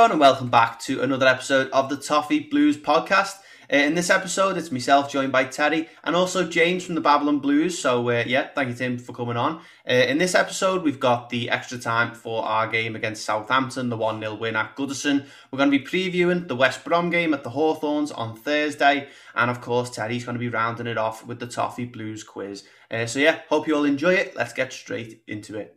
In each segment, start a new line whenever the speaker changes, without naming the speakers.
everyone, and welcome back to another episode of the Toffee Blues podcast. Uh, in this episode, it's myself joined by Teddy and also James from the Babylon Blues. So uh, yeah, thank you Tim for coming on. Uh, in this episode, we've got the extra time for our game against Southampton, the one 0 win at Goodison. We're going to be previewing the West Brom game at the Hawthorns on Thursday, and of course, Teddy's going to be rounding it off with the Toffee Blues quiz. Uh, so yeah, hope you all enjoy it. Let's get straight into it.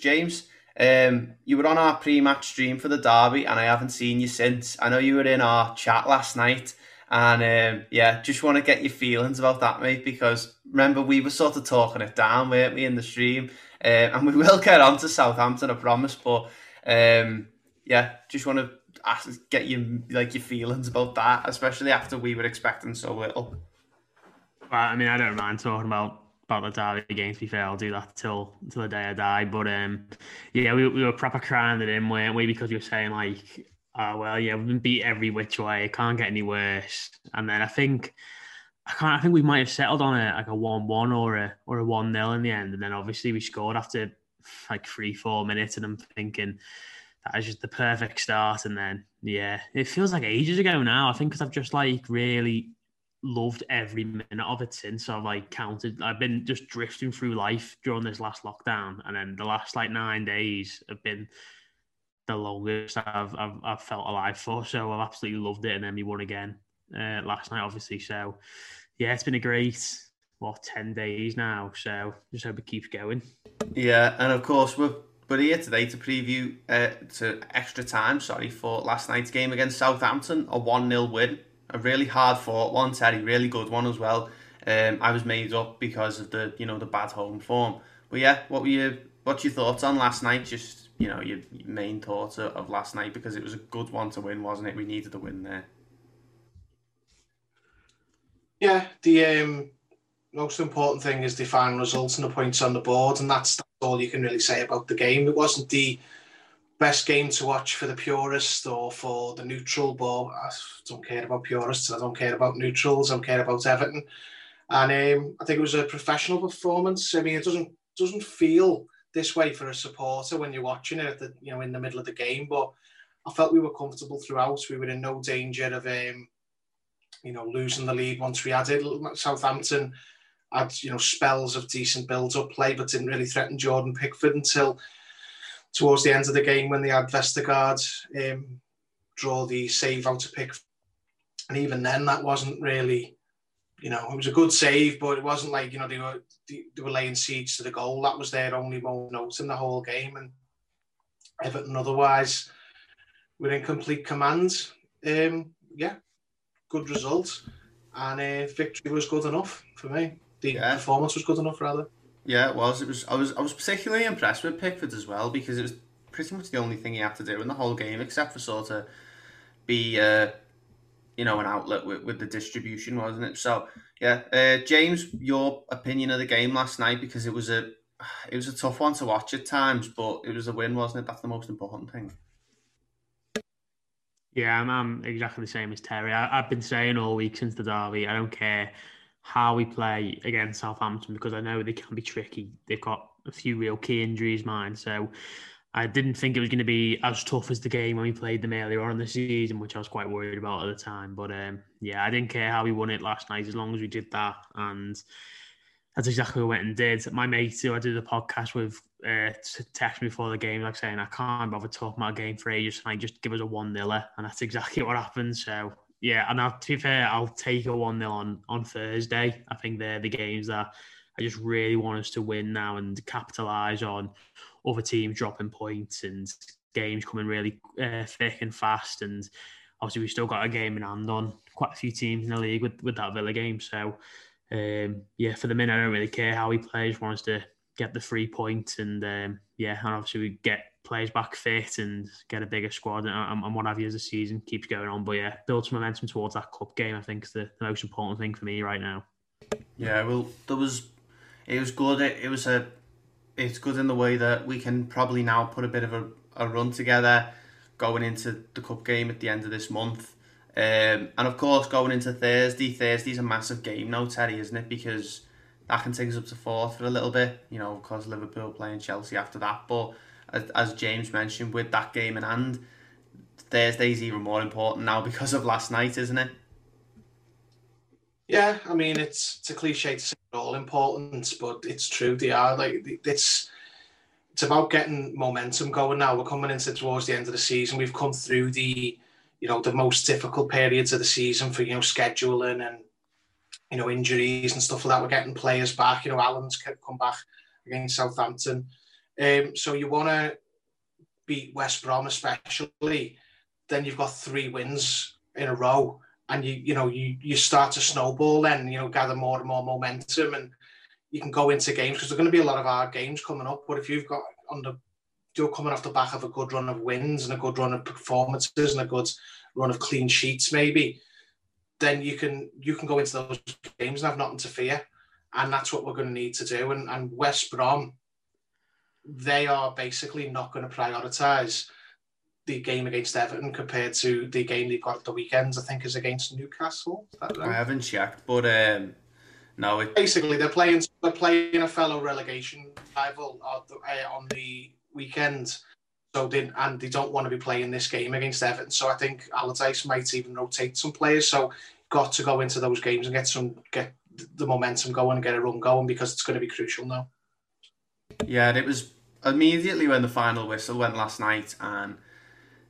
James, um, you were on our pre-match stream for the derby, and I haven't seen you since. I know you were in our chat last night, and um, yeah, just want to get your feelings about that, mate. Because remember, we were sort of talking it down, weren't we, in the stream? Um, and we will get on to Southampton, I promise. But um, yeah, just want to ask, get you like your feelings about that, especially after we were expecting so little.
Well, I mean, I don't mind talking about about the derby game. To be fair, I'll do that till till the day I die. But um, yeah, we, we were proper crying it in, weren't we? Because we were saying like, oh well, yeah, we've been beat every which way. It can't get any worse. And then I think I can't. I think we might have settled on a like a one-one or a or a one-nil in the end. And then obviously we scored after like three, four minutes, and I'm thinking that is just the perfect start. And then yeah, it feels like ages ago now. I think because I've just like really loved every minute of it since I've like counted. I've been just drifting through life during this last lockdown, and then the last like nine days have been the longest I've I've, I've felt alive for. So I've absolutely loved it, and then we won again uh, last night, obviously. So yeah, it's been a great what ten days now. So just hope it keeps going.
Yeah, and of course we're we're here today to preview uh, to extra time. Sorry for last night's game against Southampton, a one 0 win, a really hard fought one. Terry, really good one as well. Um, I was made up because of the you know the bad home form. But yeah, what were your what's your thoughts on last night? Just you know your, main thoughts of, last night because it was a good one to win, wasn't it? We needed the win there.
Yeah, the um, most important thing is the final results and the points on the board, and that's, that's all you can really say about the game. It wasn't the best game to watch for the purist or for the neutral, but I don't care about purists. I don't care about neutrals. I don't care about Everton. And um, I think it was a professional performance. I mean, it doesn't doesn't feel this way for a supporter when you're watching it the you know in the middle of the game, but I felt we were comfortable throughout. We were in no danger of um, you know losing the lead once we it. Southampton had you know spells of decent build-up play, but didn't really threaten Jordan Pickford until towards the end of the game when they had Vestergaard um, draw the save out to pick. And even then, that wasn't really, you know, it was a good save, but it wasn't like you know they were they, were laying siege to the goal. That was their only one note in the whole game, and Everton otherwise were in complete command. Um, yeah, good result, and uh, victory was good enough for me. The
Yeah.
performance was good enough, rather.
Yeah, it was. It was. I was. I was particularly impressed with Pickford as well because it was pretty much the only thing he had to do in the whole game, except for sort of be, uh, you know, an outlet with, with the distribution, wasn't it? So yeah, uh, James, your opinion of the game last night because it was a, it was a tough one to watch at times, but it was a win, wasn't it? That's the most important thing.
Yeah, I'm, I'm exactly the same as Terry. I, I've been saying all week since the derby, I don't care how we play against Southampton because I know they can be tricky. They've got a few real key injuries, mine. So I didn't think it was going to be as tough as the game when we played them earlier on in the season, which I was quite worried about at the time. But um, yeah, I didn't care how we won it last night as long as we did that. And that's exactly what we went and did. My mate who I did the podcast with uh, texted me before the game, like saying, I can't bother talking about a game for ages. I just give us a 1 0. And that's exactly what happened. So yeah, and I'll, to be fair, I'll take a 1 0 on, on Thursday. I think they're the games that I just really want us to win now and capitalise on other teams dropping points and games coming really uh, thick and fast. And obviously, we've still got a game in hand on quite a few teams in the league with, with that Villa game. So, um, yeah, for the minute, I don't really care how he plays. Wants to get the three points, and um, yeah, and obviously we get players back fit and get a bigger squad and, and what have you as the season keeps going on. But yeah, build some momentum towards that cup game. I think is the, the most important thing for me right now.
Yeah, well, there was, it was good. It, it was a, it's good in the way that we can probably now put a bit of a, a run together going into the cup game at the end of this month. Um, and of course, going into Thursday, Thursday's a massive game now, Terry, isn't it? Because that can take us up to fourth for a little bit, you know, because Liverpool playing Chelsea after that. But as, as James mentioned, with that game in hand, Thursday's even more important now because of last night, isn't it?
Yeah, I mean it's it's a cliche to say all important, but it's true. They are like it's it's about getting momentum going now. We're coming into towards the end of the season. We've come through the you know the most difficult periods of the season for you know scheduling and you know injuries and stuff like that. We're getting players back. You know, Allan's come back against Southampton. Um, so you want to beat West Brom, especially. Then you've got three wins in a row, and you you know you you start to snowball. Then you know gather more and more momentum, and you can go into games because there's going to be a lot of our games coming up. But if you've got on the you're coming off the back of a good run of wins and a good run of performances and a good run of clean sheets, maybe, then you can you can go into those games and have nothing to fear. And that's what we're going to need to do. And, and West Brom, they are basically not going to prioritise the game against Everton compared to the game they've got at the weekends. I think is against Newcastle.
I haven't checked, but um, no. It...
Basically, they're playing they're playing a fellow relegation rival on the weekend. So they and they don't want to be playing this game against Everton. So I think Allardyce might even rotate some players. So got to go into those games and get some get the momentum going and get a run going because it's going to be crucial now.
Yeah, and it was immediately when the final whistle went last night and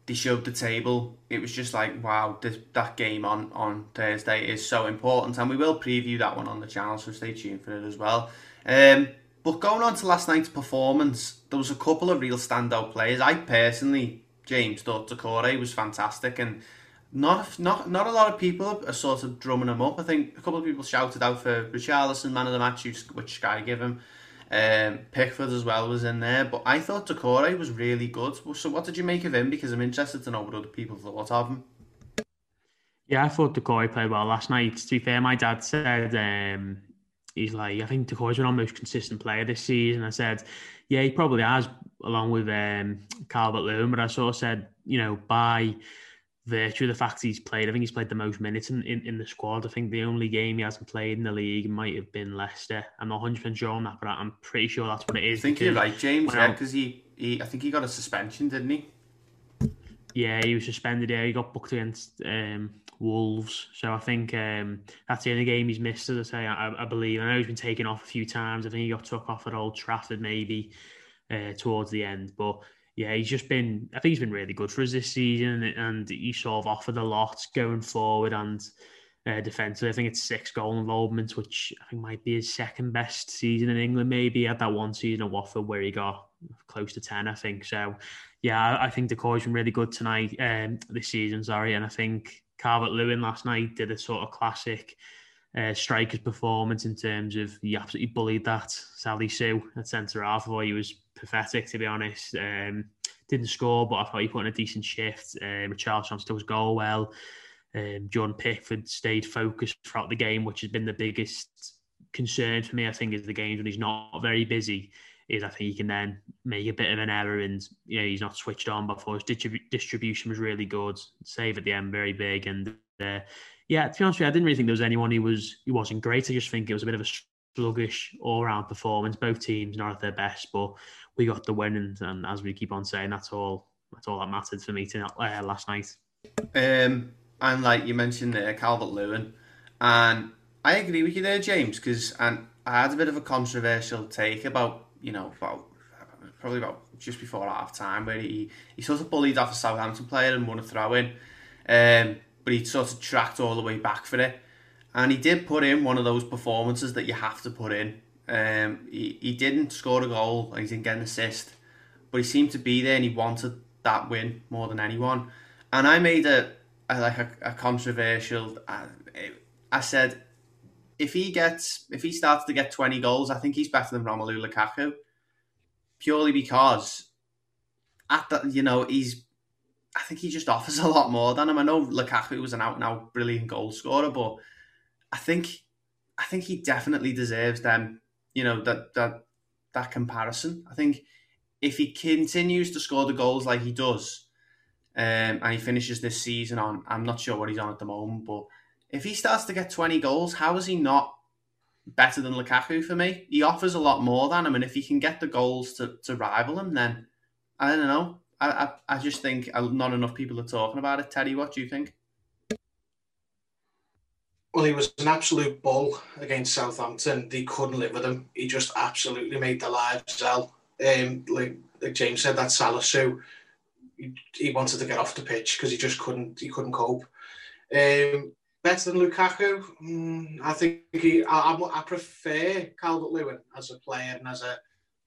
they showed the table. It was just like, wow, this, that game on, on Thursday is so important, and we will preview that one on the channel, so stay tuned for it as well. Um, but going on to last night's performance, there was a couple of real standout players. I personally, James, thought Doucouré was fantastic, and not not not a lot of people are sort of drumming him up. I think a couple of people shouted out for Richarlison, man of the match, which Sky give him. Um, Pickford as well was in there, but I thought Doucouré was really good. So, what did you make of him? Because I'm interested to know what other people thought of him.
Yeah, I thought Doucouré played well last night. To be fair, my dad said um, he's like, I think Doucouré's been our most consistent player this season. I said, yeah, he probably has, along with um, Calvert Lewin. But I sort of said, you know, by virtue of the fact he's played, I think he's played the most minutes in, in, in, the squad. I think the only game he hasn't played in the league might have been Leicester. I'm not 100% sure on that, but I'm pretty sure that's what it is.
I think you're right, James, yeah, because he, he, I think he got a suspension, didn't he?
Yeah, he was suspended. Yeah, he got booked against um, Wolves. So I think um, that's the only game he's missed, as I say, I, I, believe. I know he's been taken off a few times. I think he got took off at Old Trafford maybe uh, towards the end. But yeah, he's just been. I think he's been really good for us this season, and he sort of offered a lot going forward and uh, defensively. I think it's six goal involvements, which I think might be his second best season in England. Maybe he had that one season at Watford where he got close to ten, I think. So yeah, I, think Doucouré's been really good tonight, um, this season. Sorry, and I think Calvert Lewin last night did a sort of classic. Uh, striker's performance in terms of he absolutely bullied that Salisu at centre half. I he was pathetic, to be honest. Um, didn't score, but I thought he put in a decent shift. Um, Richarlison still was goal well. Um, Jordan Pickford stayed focused throughout the game, which has been the biggest concern for me. I think is the games when he's not very busy. Is I think he can then make a bit of an error and you know he's not switched on before his distrib- distribution was really good. Save at the end very big and uh, yeah. To be honest with you, I didn't really think there was anyone who was who wasn't great. I just think it was a bit of a sluggish all round performance. Both teams not at their best, but we got the win, and, and as we keep on saying, that's all. That's all that mattered for me tonight, uh, last night.
Um, and like you mentioned there, Calvert Lewin, and I agree with you there, James, because and I had a bit of a controversial take about you know about probably about just before half time where he he sort of bullied off a Southampton player and won a throw in, um, but he sort of tracked all the way back for it, and he did put in one of those performances that you have to put in um, he, he didn't score a goal he didn't get an assist, but he seemed to be there and he wanted that win more than anyone. And I made a, a like a, a controversial. I, I said if he gets if he starts to get twenty goals, I think he's better than Romelu Lukaku, purely because at that you know he's. I think he just offers a lot more than him. I know Lukaku was an out and out brilliant goal scorer, but I think I think he definitely deserves them. You know that that that comparison. I think if he continues to score the goals like he does, um, and he finishes this season on, I'm not sure what he's on at the moment, but if he starts to get 20 goals, how is he not better than Lukaku for me? He offers a lot more than him, and if he can get the goals to, to rival him, then I don't know. I, I, just think not enough people are talking about it. Teddy, what do you think?
Well, he was an absolute bull against Southampton. They couldn't live with him. He just absolutely made their lives hell. Um, like, like James said, that Salisu, he, he wanted to get off the pitch because he just couldn't. He couldn't cope. Um, better than Lukaku, mm, I think he. I, I prefer Calvert Lewin as a player and as a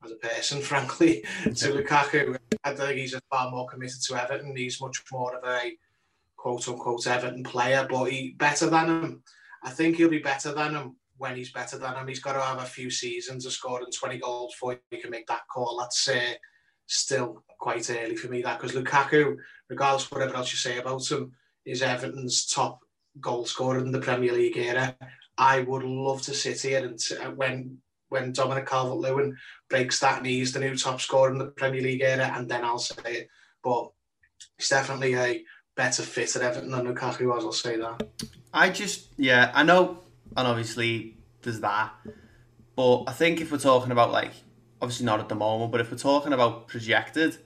as a person, frankly, to Lukaku. I think he's a far more committed to Everton. He's much more of a quote unquote Everton player, but he better than him. I think he'll be better than him when he's better than him. He's got to have a few seasons of scoring 20 goals before he can make that call. That's uh, still quite early for me, that because Lukaku, regardless of whatever else you say about him, is Everton's top goal scorer in the Premier League era. I would love to sit here and uh, when when Dominic Calvert-Lewin breaks that and he's the new top scorer in the Premier League era, and then I'll say it. But he's definitely a better fit at Everton than Lukaku was. I'll say that.
I just, yeah, I know, and obviously there's that, but I think if we're talking about like, obviously not at the moment, but if we're talking about projected,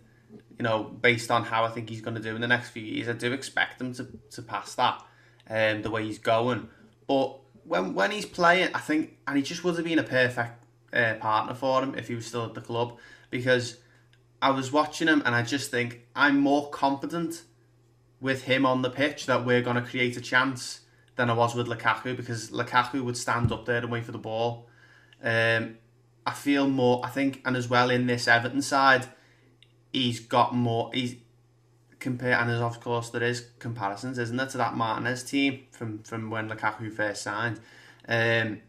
you know, based on how I think he's going to do in the next few years, I do expect him to, to pass that, um, the way he's going. But when when he's playing, I think, and he just would have been a perfect uh, partner for him if he was still at the club, because I was watching him and I just think I'm more confident with him on the pitch that we're going to create a chance than I was with Lukaku because Lukaku would stand up there and wait for the ball. Um, I feel more, I think, and as well in this Everton side, he's got more. He's compare, and there's of course there is comparisons, isn't there, to that Martinez team from from when Lukaku first signed. Um,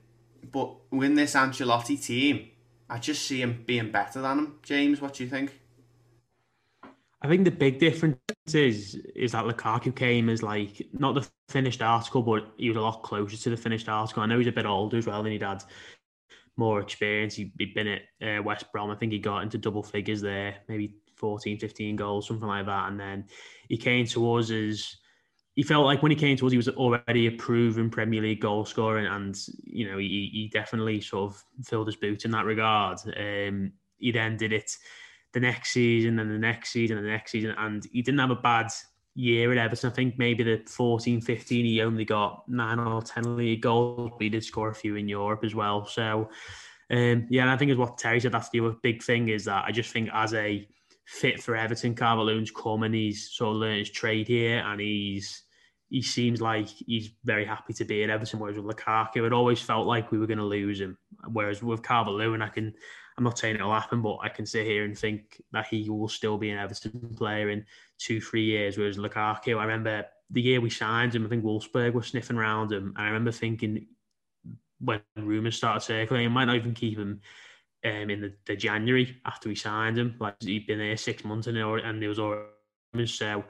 but with this Ancelotti team, I just see him being better than him. James, what do you think?
I think the big difference is is that Lukaku came as like not the finished article, but he was a lot closer to the finished article. I know he's a bit older as well, and he'd had more experience. He, had been at uh, West Brom. I think he got into double figures there, maybe 14, 15 goals, something like that. And then he came to us as he felt like when he came to us, he was already a proven Premier League goal scorer, and, and you know he, he definitely sort of filled his boot in that regard. Um, he then did it the next season and the next season and the next season. And he didn't have a bad year at Everton. I think maybe the 14 15, he only got nine or 10 league goals, but he did score a few in Europe as well. So, um, yeah, and I think as what Terry said, that's the other big thing is that I just think as a fit for Everton, Calvert-Lewin's come and he's sort of learned his trade here and he's he seems like he's very happy to be at Everton. Whereas with Lukaku, it always felt like we were going to lose him. Whereas with Calvert, Lewin, I can I'm not saying it'll happen, but I can sit here and think that he will still be an Everton player in two, three years. Whereas Lukaku, I remember the year we signed him, I think Wolfsburg was sniffing around him. And I remember thinking when rumours started circling, I might not even keep him um, in the, the, January after we signed him. Like he'd been there six months and, and was already so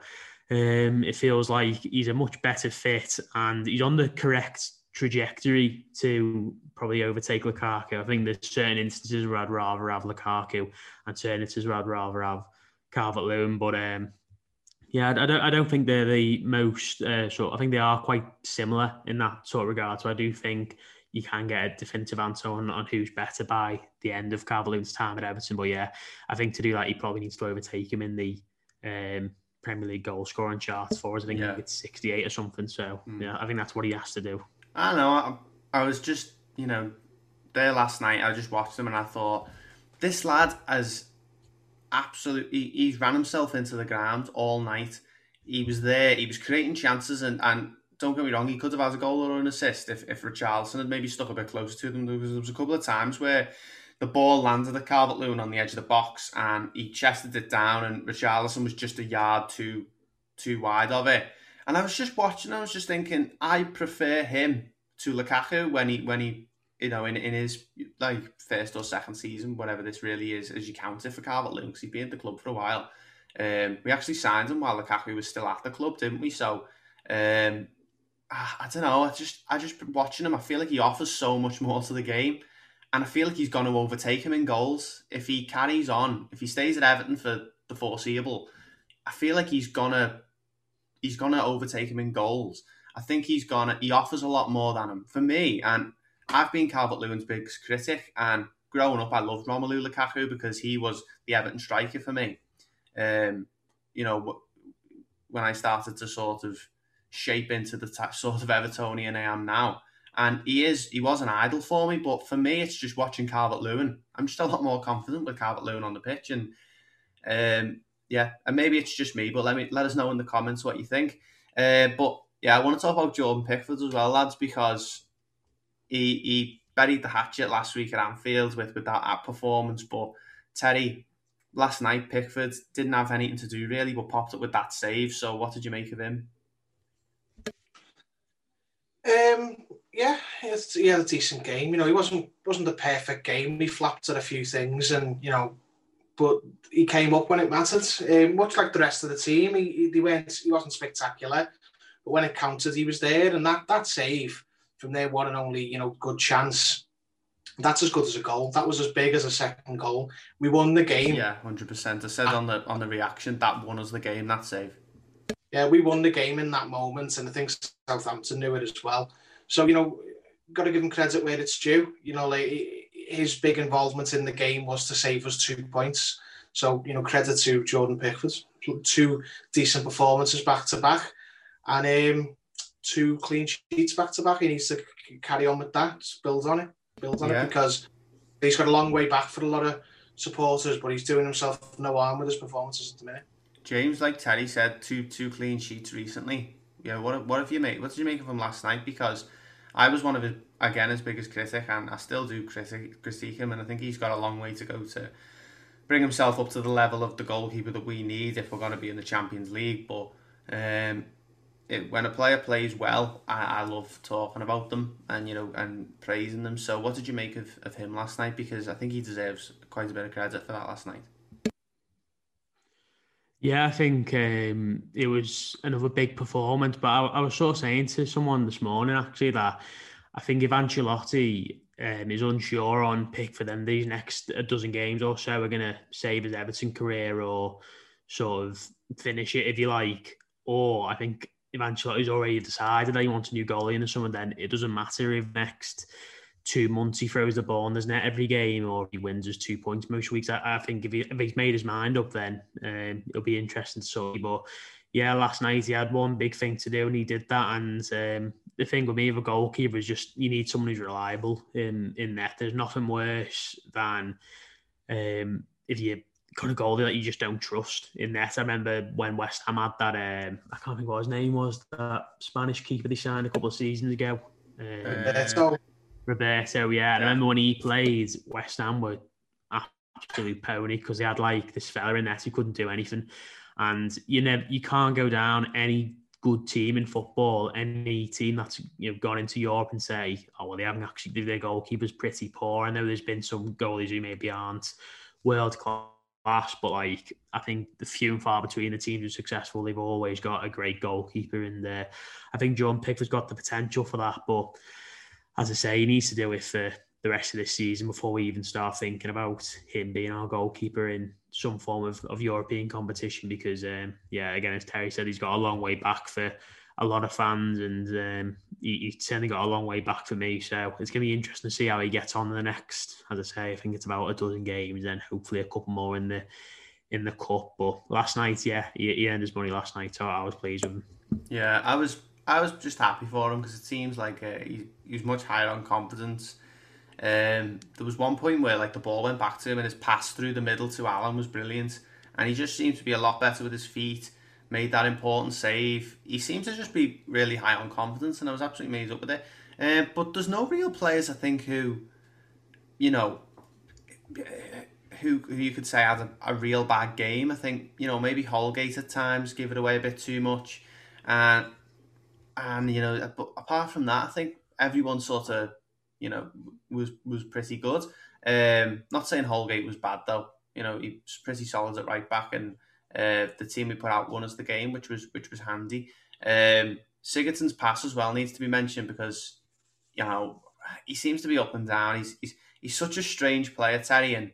um, it feels like he's a much better fit and he's on the correct trajectory to probably overtake Lukaku. I think there's certain instances where I'd rather have Lukaku and certain instances where I'd rather have Calvert Lewin. But um, yeah, I, don't I don't think they're the most uh, sort. I think they are quite similar in that sort of regard. So I do think you can get a definitive answer on, on who's better by the end of Lewin's time at Everton. But yeah, I think to do that, he probably needs to overtake him in the um, Premier League goal scoring charts for us. I think yeah. it's 68 or something. So mm. yeah, I think that's what he has to do.
I know. I, I was just, you know, there last night. I just watched him and I thought, this lad has absolutely, he's ran himself into the ground all night. He was there, he was creating chances, and, and don't get me wrong, he could have had a goal or an assist if, if Richarlison had maybe stuck a bit closer to them. There was, there was a couple of times where the ball landed at Calvert Lewin on the edge of the box and he chested it down, and Richarlison was just a yard too too wide of it. And I was just watching, I was just thinking, I prefer him to Lukaku when he when he you know in, in his like first or second season, whatever this really is, as you count it for Calvert Lewin, because he's been at the club for a while. Um, we actually signed him while Lukaku was still at the club, didn't we? So um, I, I don't know. I just I just watching him, I feel like he offers so much more to the game. And I feel like he's going to overtake him in goals if he carries on. If he stays at Everton for the foreseeable, I feel like he's gonna he's gonna overtake him in goals. I think he's gonna he offers a lot more than him for me. And I've been Calvert Lewin's biggest critic. And growing up, I loved Romelu Lukaku because he was the Everton striker for me. Um, you know, when I started to sort of shape into the t- sort of Evertonian I am now and he is he was an idol for me. But for me, it's just watching Calvert Lewin. I'm just a lot more confident with Calvert Lewin on the pitch, and um, yeah, and maybe it's just me, but let me let us know in the comments what you think. Uh, but yeah, I want to talk about Jordan Pickford as well, lads, because he he buried the hatchet last week at Anfield with with that performance. But Terry, last night Pickford didn't have anything to do really, but popped up with that save. So what did you make of him?
Um, yeah, he had a decent game. You know, he wasn't wasn't the perfect game. He flapped at a few things, and you know, but he came up when it mattered. Um, much like the rest of the team, he, he went. He wasn't spectacular, but when it counted, he was there. And that that save from there, one and only you know good chance. That's as good as a goal. That was as big as a second goal. We won the game.
Yeah, hundred percent. I said on the on the reaction that won us the game. That save.
Yeah, we won the game in that moment, and I think Southampton knew it as well. So you know, got to give him credit where it's due. You know, like his big involvement in the game was to save us two points. So you know, credit to Jordan Pickford, two decent performances back to back, and um, two clean sheets back to back. He needs to carry on with that, build on it, build on yeah. it because he's got a long way back for a lot of supporters, but he's doing himself no harm with his performances at the minute.
James, like Terry said, two two clean sheets recently. Yeah, what what have you made? What did you make of him last night? Because I was one of his again his biggest critic, and I still do critic critique him, and I think he's got a long way to go to bring himself up to the level of the goalkeeper that we need if we're going to be in the Champions League. But um, it, when a player plays well, I, I love talking about them and you know and praising them. So, what did you make of, of him last night? Because I think he deserves quite a bit of credit for that last night.
Yeah, I think um, it was another big performance. But I, I was sort of saying to someone this morning actually that I think if Ancelotti um, is unsure on Pickford them these next a dozen games or so, are going to save his Everton career or sort of finish it if you like. Or I think if Ancelotti's already decided that he wants a new goalie in the summer, then it doesn't matter if next two months he throws the ball and there's net every game or he wins his two points most weeks. I, I think if, he, if he's made his mind up, then um, it'll be interesting to see. But yeah, last night he had one big thing to do and he did that. And um, the thing with me with a goalkeeper is just you need someone who's reliable in in net. There's nothing worse than um, if you got a goalie that you just don't trust in net. I remember when West Ham had that. Um, I can't think what his name was. That Spanish keeper they signed a couple of seasons ago. Um, uh, Roberto, yeah. yeah. I remember when he played, West Ham were absolute pony because they had like this fella in there who couldn't do anything. And you never, you can't go down any good team in football, any team that's you know gone into Europe and say, oh well, they haven't actually their goalkeeper's pretty poor. I know there's been some goalies who maybe aren't world class, but like I think the few and far between the teams who are successful, they've always got a great goalkeeper in there. I think Jordan Pickford's got the potential for that, but as I say, he needs to do it for the rest of this season before we even start thinking about him being our goalkeeper in some form of, of European competition. Because, um, yeah, again, as Terry said, he's got a long way back for a lot of fans, and um, he, he's certainly got a long way back for me. So it's going to be interesting to see how he gets on the next. As I say, I think it's about a dozen games, and hopefully a couple more in the in the cup. But last night, yeah, he, he earned his money last night, so I was pleased with him.
Yeah, I was I was just happy for him because it seems like uh, he, he was much higher on confidence. Um, there was one point where like the ball went back to him and his pass through the middle to Allan was brilliant, and he just seems to be a lot better with his feet. Made that important save. He seems to just be really high on confidence, and I was absolutely amazed up with it. Uh, but there's no real players I think who, you know, who, who you could say had a, a real bad game. I think you know maybe Holgate at times gave it away a bit too much, and and you know, but apart from that, I think everyone sort of, you know, was was pretty good. Um, not saying Holgate was bad though. You know, he was pretty solid at right back, and uh, the team we put out won us the game, which was which was handy. Um, Sigurdsson's pass as well needs to be mentioned because you know he seems to be up and down. He's he's, he's such a strange player, Terry, and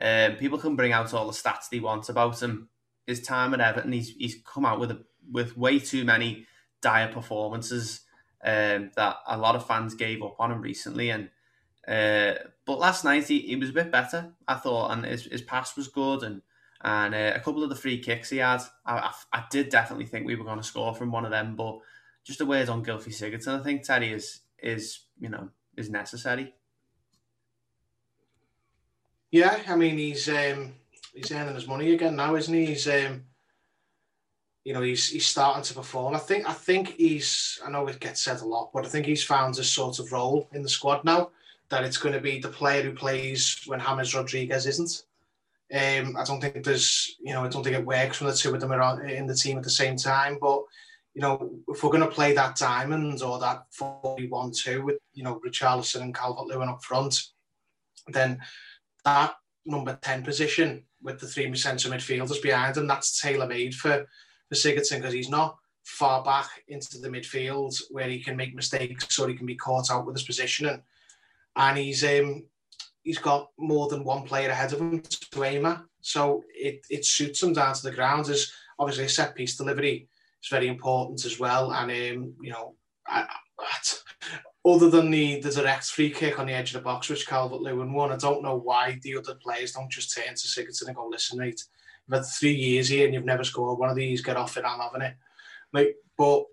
um, people can bring out all the stats they want about him. His time at Everton, he's he's come out with a, with way too many dire performances um, that a lot of fans gave up on him recently. And uh, but last night he, he was a bit better, I thought, and his, his pass was good, and and uh, a couple of the free kicks he had, I, I, I did definitely think we were going to score from one of them, but just a word on Gylfi Sigurdsson, I think Terry is is you know is necessary.
Yeah, I mean he's um, he's earning his money again now, isn't he? He's um, you know he's he's starting to perform. I think I think he's I know it gets said a lot, but I think he's found a sort of role in the squad now that it's going to be the player who plays when James Rodriguez isn't. Um, I don't think there's you know I don't think it works when the two of them are in the team at the same time, but you know, if we're going to play that diamond or that 4-1-2 with, you know, Richarlison and Calvert-Lewin up front, then that number 10 position with the three centre midfielders behind them, that's tailor-made for, for Sigurdsson because he's not far back into the midfield where he can make mistakes or he can be caught out with his positioning. And he's um, he's got more than one player ahead of him to aim at. So it, it suits him down to the ground. There's obviously a set piece delivery is very important as well. And um, you know, I, I, other than the, the direct free kick on the edge of the box, which Calvert Lewin won, I don't know why the other players don't just turn to Sigurdsson and go, listen, mate, you've had three years here and you've never scored one of these, get off it, I'm having it. Like, but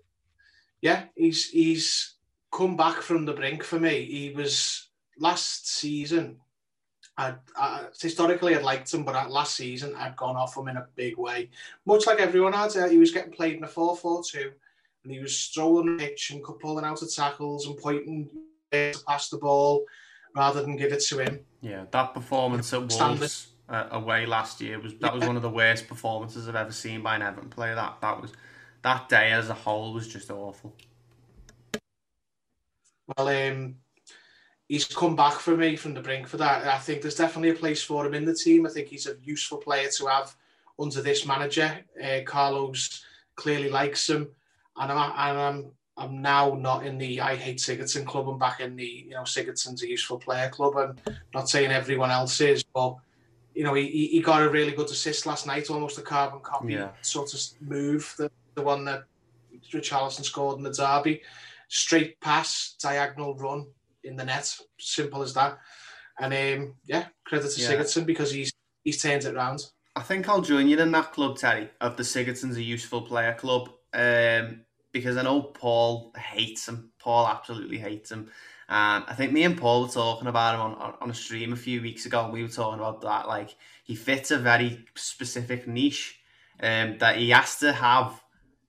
yeah, he's he's come back from the brink for me. He was last season I, I, historically, I'd liked him, but at last season I'd gone off him in a big way. Much like everyone had, he was getting played in a 4 4 2, and he was strolling the pitch and pulling out of tackles and pointing to pass the ball rather than give it to him.
Yeah, that performance at Wolves uh, away last year was that was one of the worst performances I've ever seen by an Everton player. That that was that day as a whole was just awful.
Well, um, he's come back for me from the brink for that. I think there's definitely a place for him in the team. I think he's a useful player to have under this manager. Uh, Carlos clearly likes him, and I'm and I'm I'm now not in the I hate Sigurdsson club. I'm back in the you know Sigurdsson's a useful player club. and not saying everyone else is, but you know he, he got a really good assist last night, almost a carbon copy yeah. sort of move, the the one that Richarlison scored in the derby. Straight pass, diagonal run, in the net. Simple as that. And um, yeah, credit to yeah. Sigurdsson because he's he's turned it around.
I think I'll join you in that club, Terry, of the Sigurdsson's a useful player club. Um, because I know Paul hates him. Paul absolutely hates him. And I think me and Paul were talking about him on, on a stream a few weeks ago, and we were talking about that. Like, he fits a very specific niche um, that he has to have.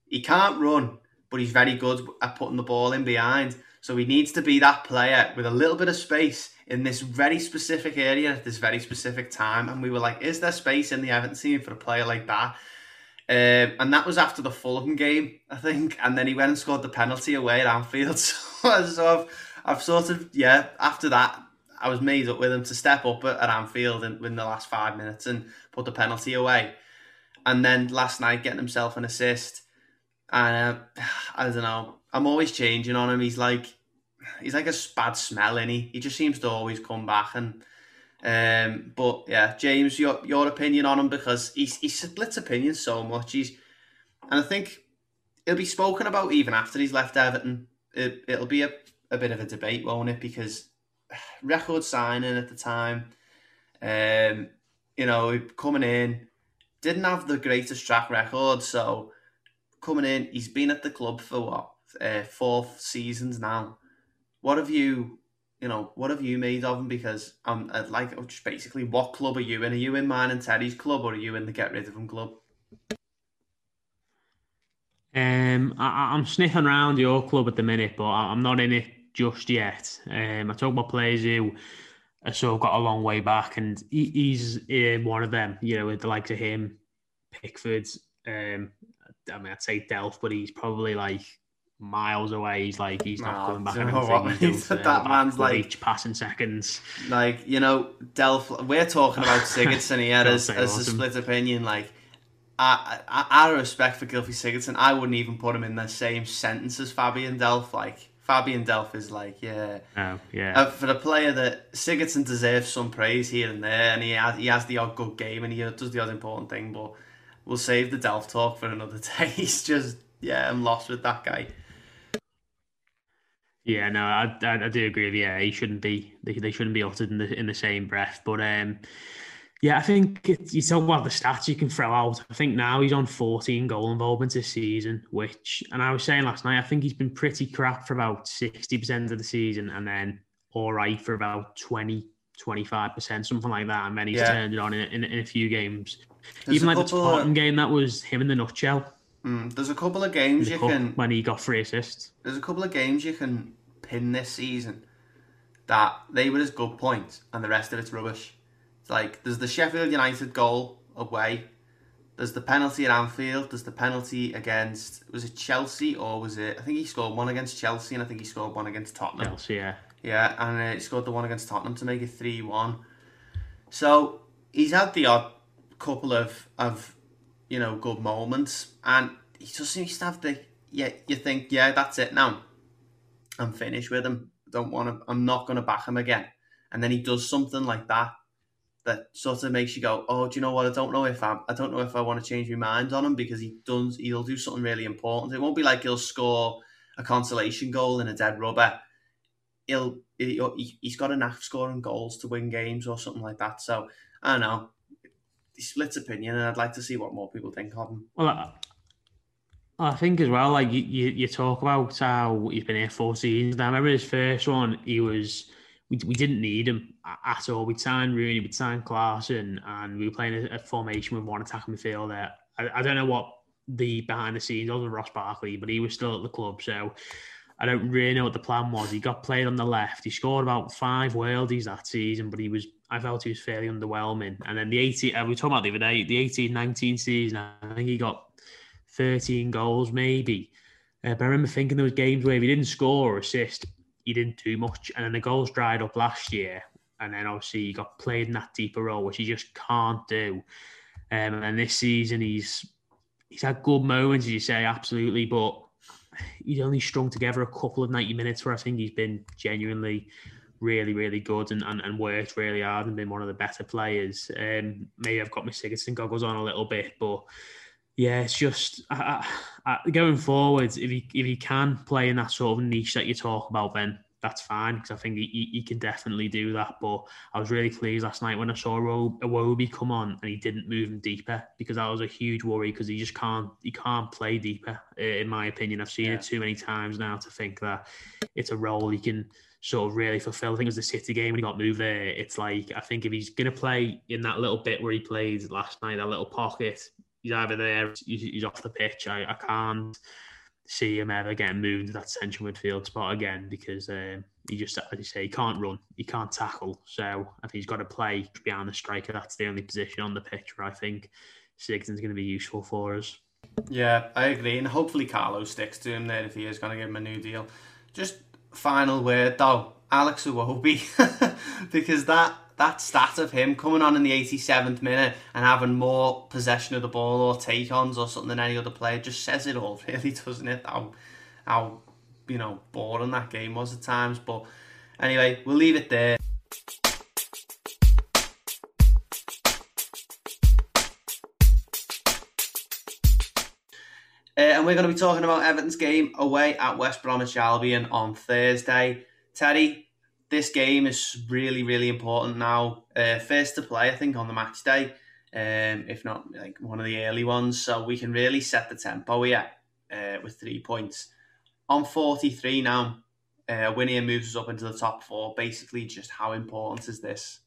He can't run, but he's very good at putting the ball in behind. So he needs to be that player with a little bit of space in this very specific area at this very specific time. And we were like, is there space in the Everton team for a player like that? Um, and that was after the Fulham game, I think. And then he went and scored the penalty away at Anfield. so, so I've, I've sort of, yeah, after that, I was made up with him to step up at, Anfield in, in the last five minutes and put the penalty away. And then last night, getting himself an assist. And uh, I don't know. I'm always changing on him. He's like he's like a bad smell, and he he just seems to always come back. And um, but yeah, James, your your opinion on him because he's he splits opinions so much. He's and I think it'll be spoken about even after he's left Everton. It, it'll be a, a bit of a debate, won't it? Because record signing at the time, um, you know, coming in, didn't have the greatest track record. So coming in, he's been at the club for what uh, four seasons now. What have you, you know, what have you made of him? Because I'm um, like, just basically, what club are you in? Are you in mine and Teddy's club, or are you in the get rid of him club?
Um, I, am sniffing around your club at the minute, but I'm not in it just yet. Um, I talk about players who are sort of got a long way back, and he, he's uh, one of them. You know, with the likes of him, Pickford. Um, I mean, I'd say Delph, but he's probably like miles away. He's like he's not
Nah,
coming back.
you know
don't he's
mate?
done to
That
the
man's like-
each passing seconds.
Like, you know, Delph, we're talking about Sigurdsson here as, as a split opinion. Like, I, I, out of respect for Gylfi Sigurdsson, I wouldn't even put him in the same sentence as Fabian Delph. Like, Fabian Delph is like, yeah.
Oh yeah.
Uh, for a player that Sigurdsson deserves some praise here and there, and he has, he has the odd good game and he does the odd important thing, but we'll save the Delph talk for another day. He's just, yeah, I'm lost with that guy.
Yeah, no, I, I, I do agree with you. Yeah, he shouldn't be. They, they shouldn't be uttered in the in the same breath. But um, yeah, I think it's, you talk about the stats you can throw out. I think now he's on 14 goal involvements this season, which, and I was saying last night, I think he's been pretty crap for about 60% of the season, and then all right for about 20, 25%, something like that. And then he's
Yeah.
turned it on in, in, in a few games.
There's
Even like the
of-
Tottenham game, that was him in the nutshell.
Mm, there's a couple of games you can
when he got three assists.
there's a couple of games you can pin this season that they were his good points and the rest of it's rubbish. It's like there's the Sheffield United goal away. There's the penalty at Anfield. There's the penalty against was it Chelsea or was it? I think he scored one against Chelsea and I think he scored one against Tottenham.
Chelsea, yeah.
Yeah, and uh, he scored the one against Tottenham to make it three one. So he's had the odd couple of of you know good moments, and he just seems to have the yeah. You think yeah, that's it now. I'm finished with him. Don't want to. I'm not going to back him again. And then he does something like that that sort of makes you go, oh, do you know what? I don't know if I'm, I don't know if I want to change my mind on him because he does. He'll do something really important. It won't be like he'll score a consolation goal in a dead rubber he'll he, he's got enough scoring goals to win games or something like that. So I don't know. He splits opinion, and I'd like to see what more people think of him.
Well, I, I think as well, like you, you, you talk about how he's been here four seasons. Now, I remember his first one, he was, we, we didn't need him at all. We'd signed Rooney, we'd signed Klaassen, and we were playing a, a formation with one attacking midfielder. I, I don't know what the behind the scenes with Ross Barkley, but he was still at the club. So I don't really know what the plan was. He got played on the left. He scored about five worldies that season, but he was I felt he was fairly underwhelming. And then the 18, uh, we were talking about the other day, the 18 19 season, I think he got 13 goals maybe. Uh, but I remember thinking there was games where if he didn't score or assist, he didn't do much. And then the goals dried up last year. And then obviously he got played in that deeper role, which he just can't do. Um, and this season he's he's had good moments, as you say, absolutely, but he's only strung together a couple of 90 minutes where I think he's been genuinely really, really good and, and, and worked really hard and been one of the better players. Um, maybe I've got my Sigurdsson goggles on a little bit, but yeah, it's just going forward, if he if he can play in that sort of niche that you talk about, then that's fine because I think he, he, can definitely do that. But I was really pleased last night when I saw Iwobi come on and he didn't move him deeper because that was a huge worry because he just can't he can't play deeper in my opinion. I've seen
Yeah.
it too many times now to think that it's a role he can sort of really fulfill. I think it was the City game when he got moved there. It's like I think if he's going to play in that little bit where he played last night, that little pocket, he's either there, he's, off the pitch. I, I can't see him ever getting moved to that central midfield spot again because um, he just, as you say, he can't run, he can't tackle. So I think he's got to play behind the striker. That's the only position on the pitch where I think Sigurdsson's going to be useful for us.
Yeah, I agree, and hopefully Carlo sticks to him there if he is going to give him a new deal. Just final word though, Alex Iwobi, because that that stat of him coming on in the 87th minute and having more possession of the ball or take ons or something than any other player just says it all, really, doesn't it? How how you know boring that game was at times. But anyway, we'll leave it there. Uh, and we're going to be talking about Everton's game away at West Bromwich Albion on Thursday. Teddy, this game is really, really important now. Uh, first to play, I think, on the match day, um, if not like one of the early ones. So we can really set the tempo here uh, with three points. On 43 now, uh, moves us up into the top four. Basically, just how important is this?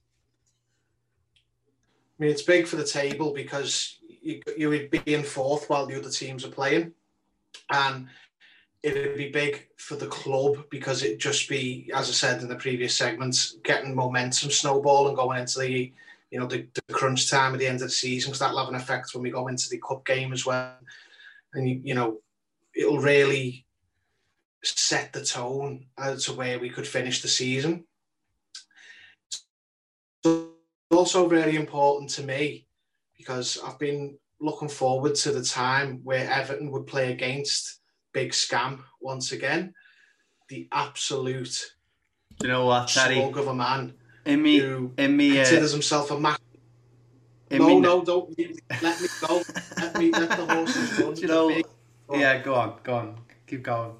I mean, it's big for the table because you, you would be in fourth while the other teams are playing. And it would be big for the club because it'd just be, as I said in the previous segments, getting momentum snowball and going into the, you know, the, the crunch time at the end of the season because that'll have an effect when we go into the cup game as well. And, you, you know, it'll really set the tone as to where we could finish the season. So also very important to me because I've been looking forward to the time where Everton would play against Big Scam once again. The absolute
Do you know what, Terry?
slug of a man
In me,
who
in me, uh,
considers himself a man. No,
me,
no, don't let me go. Let me let the horses run.
Do you know?
Me.
Yeah, go on, go on, keep going.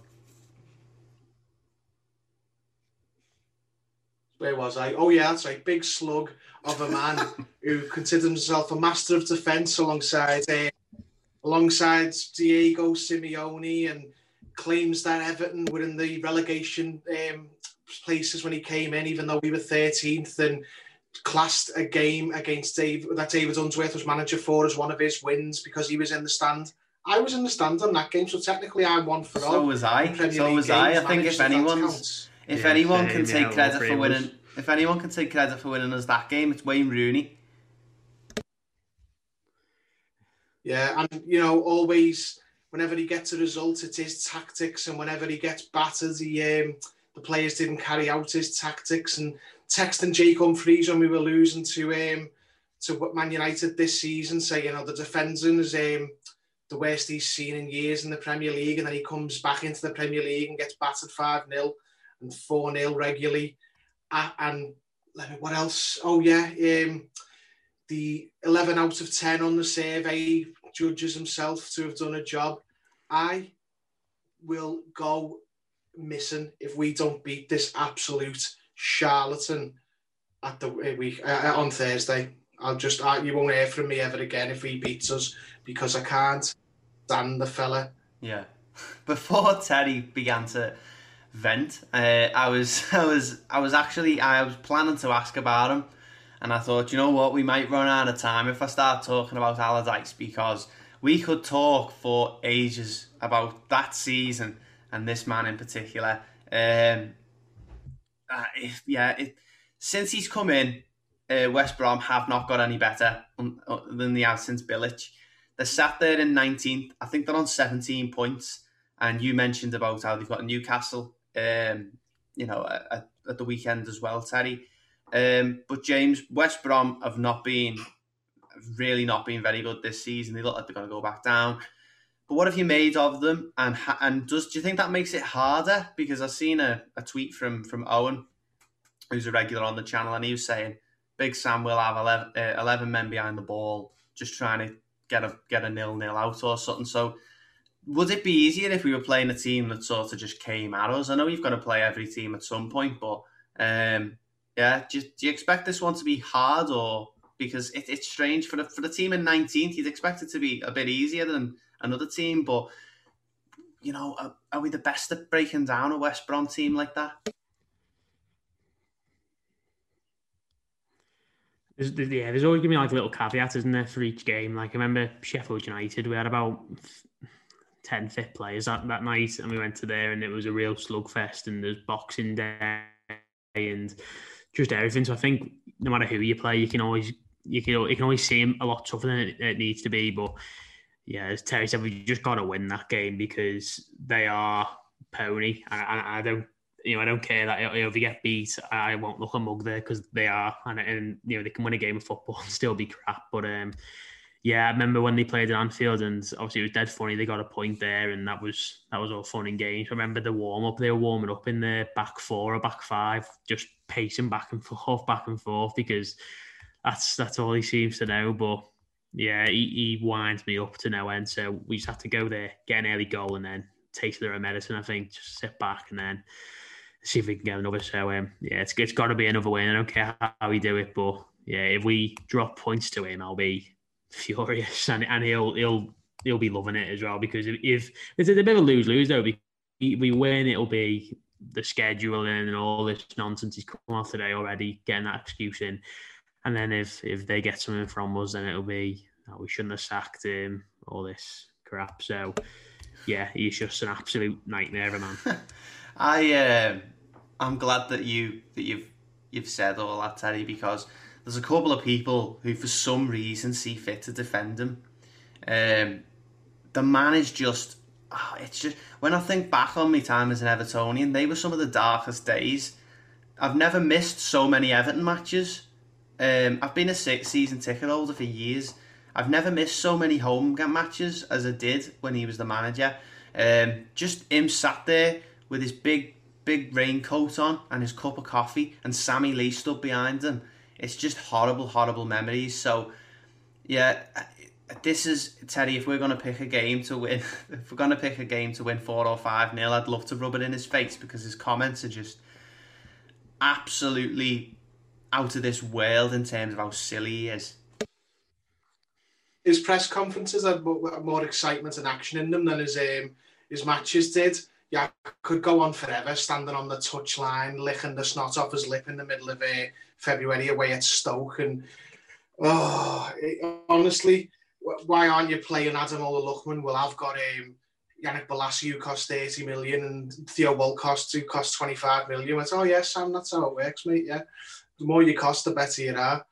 Where was I? Oh yeah, that's right. Big slug of a man who considers himself a master of defence alongside uh, alongside Diego Simeone and claims that Everton were in the relegation um, places when he came in, even though we were 13th and classed a game against Dave that David Unsworth was manager for as one of his wins because he was in the stand. I was in the stand on that game, so technically I'm one for all.
So was I.
Premier
So
League
was I. I think if
that
anyone's if
Yeah,
anyone can
yeah,
take credit for winning,
us.
if anyone can take credit for winning us that game, it's Wayne Rooney.
Yeah, and you know, always whenever he gets a result, it's tactics, and whenever he gets battered, he um, the players didn't carry out his tactics. And texting Jake Humphries when we were losing to um, to Man United this season, saying you know the defending is um, the worst he's seen in years in the Premier League, and then he comes back into the Premier League and gets battered five 0 and four 0 regularly. Uh, and let me, what else? Oh yeah, um, the 11 out of 10 on the survey judges himself to have done a job. I will go missing if we don't beat this absolute charlatan at the week uh, on Thursday. I'll just uh, you won't hear from me ever again if he beats us because I can't stand the fella.
Yeah. Before Terry began to vent, uh, I was I was I was actually I was planning to ask about him, and I thought, you know what, we might run out of time if I start talking about Allardyce because we could talk for ages about that season and this man in particular. Um, uh, if, yeah, it, since he's come in, uh, West Brom have not got any better uh, than they have since Bilic. They're sat there in 19th. I think they're on 17 points. And you mentioned about how they've got Newcastle, um, you know, at, at the weekend as well, Terry. Um, but James, West Brom have not been, really not been very good this season. They look like they're going to go back down. But what have you made of them? And and does do you think that makes it harder? Because I've seen a, a tweet from from Owen, who's a regular on the channel, and he was saying Big Sam will have 11, uh, 11 men behind the ball, just trying to get a get a nil nil out or something. So would it be easier if we were playing a team that sort of just came at us? I know you've got to play every team at some point, but um, yeah, do, do you expect this one to be hard or because it, it's strange for the for the team in 19th, you'd expect it to be a bit easier than another team, but you know, are, are we the best at breaking down a West Brom team like that?
There's, yeah, there's always gonna be like little caveat, isn't there, for each game? Like I remember Sheffield United, we had about 10 fit players that, that night, and we went to there, and it was a real slugfest, and there's Boxing Day and just everything. So I think no matter who you play, you can always you can you can always seem a lot tougher than it, it needs to be. But yeah, as Terry said, we just got to win that game because they are pony, and I, I don't you know, I don't care that if you get beat, I won't look a mug there because they are, and, and you know they can win a game of football and still be crap. But um, yeah, I remember when they played at Anfield, and obviously it was dead funny. They got a point there, and that was that was all fun and games. I remember the warm up; they were warming up in the back four or back five, just pacing back and forth, back and forth, because that's that's all he seems to know. But yeah, he, he winds me up to no end. So we just have to go there, get an early goal, and then of their medicine. I think just sit back and then see if we can get another. So um, yeah, it's it's got to be another win. I don't care how we do it, but yeah, if we drop points to him, I'll be furious, and and he'll he'll he'll be loving it as well because if, if it's a bit of a lose lose though, if we win, it'll be the scheduling and all this nonsense he's come off today already, getting that excuse in, and then if if they get something from us, then it'll be oh, we shouldn't have sacked him, all this crap. So yeah, he's just an absolute nightmare, man.
I um, I'm glad that you that you've you've said all that, Terry, because there's a couple of people who, for some reason, see fit to defend him. Um, the man is just oh, it's just when I think back on my time as an Evertonian, they were some of the darkest days. I've never missed so many Everton matches. Um, I've been a six season ticket holder for years. I've never missed so many home matches as I did when he was the manager. Um, just him sat there with his big, big raincoat on and his cup of coffee, and Sammy Lee stood behind him. It's just horrible, horrible memories. So, yeah, this is Teddy. If we're to pick a game to win, if we're to pick a game to win four or five nil, I'd love to rub it in his face because his comments are just absolutely out of this world in terms of how silly he is.
His press conferences had more, excitement and action in them than his um, his matches did. Yeah, could go on forever, standing on the touchline, licking the snot off his lip in the middle of uh, February away at Stoke, and oh, it, honestly, why aren't you playing Ademola Lookman? Well, I've got um, Yannick Bolasie who cost 30 million and Theo Walcott who costs 25 million. I went, oh, yeah, Sam, that's how it works, mate. Yeah. The more you cost, the better you are.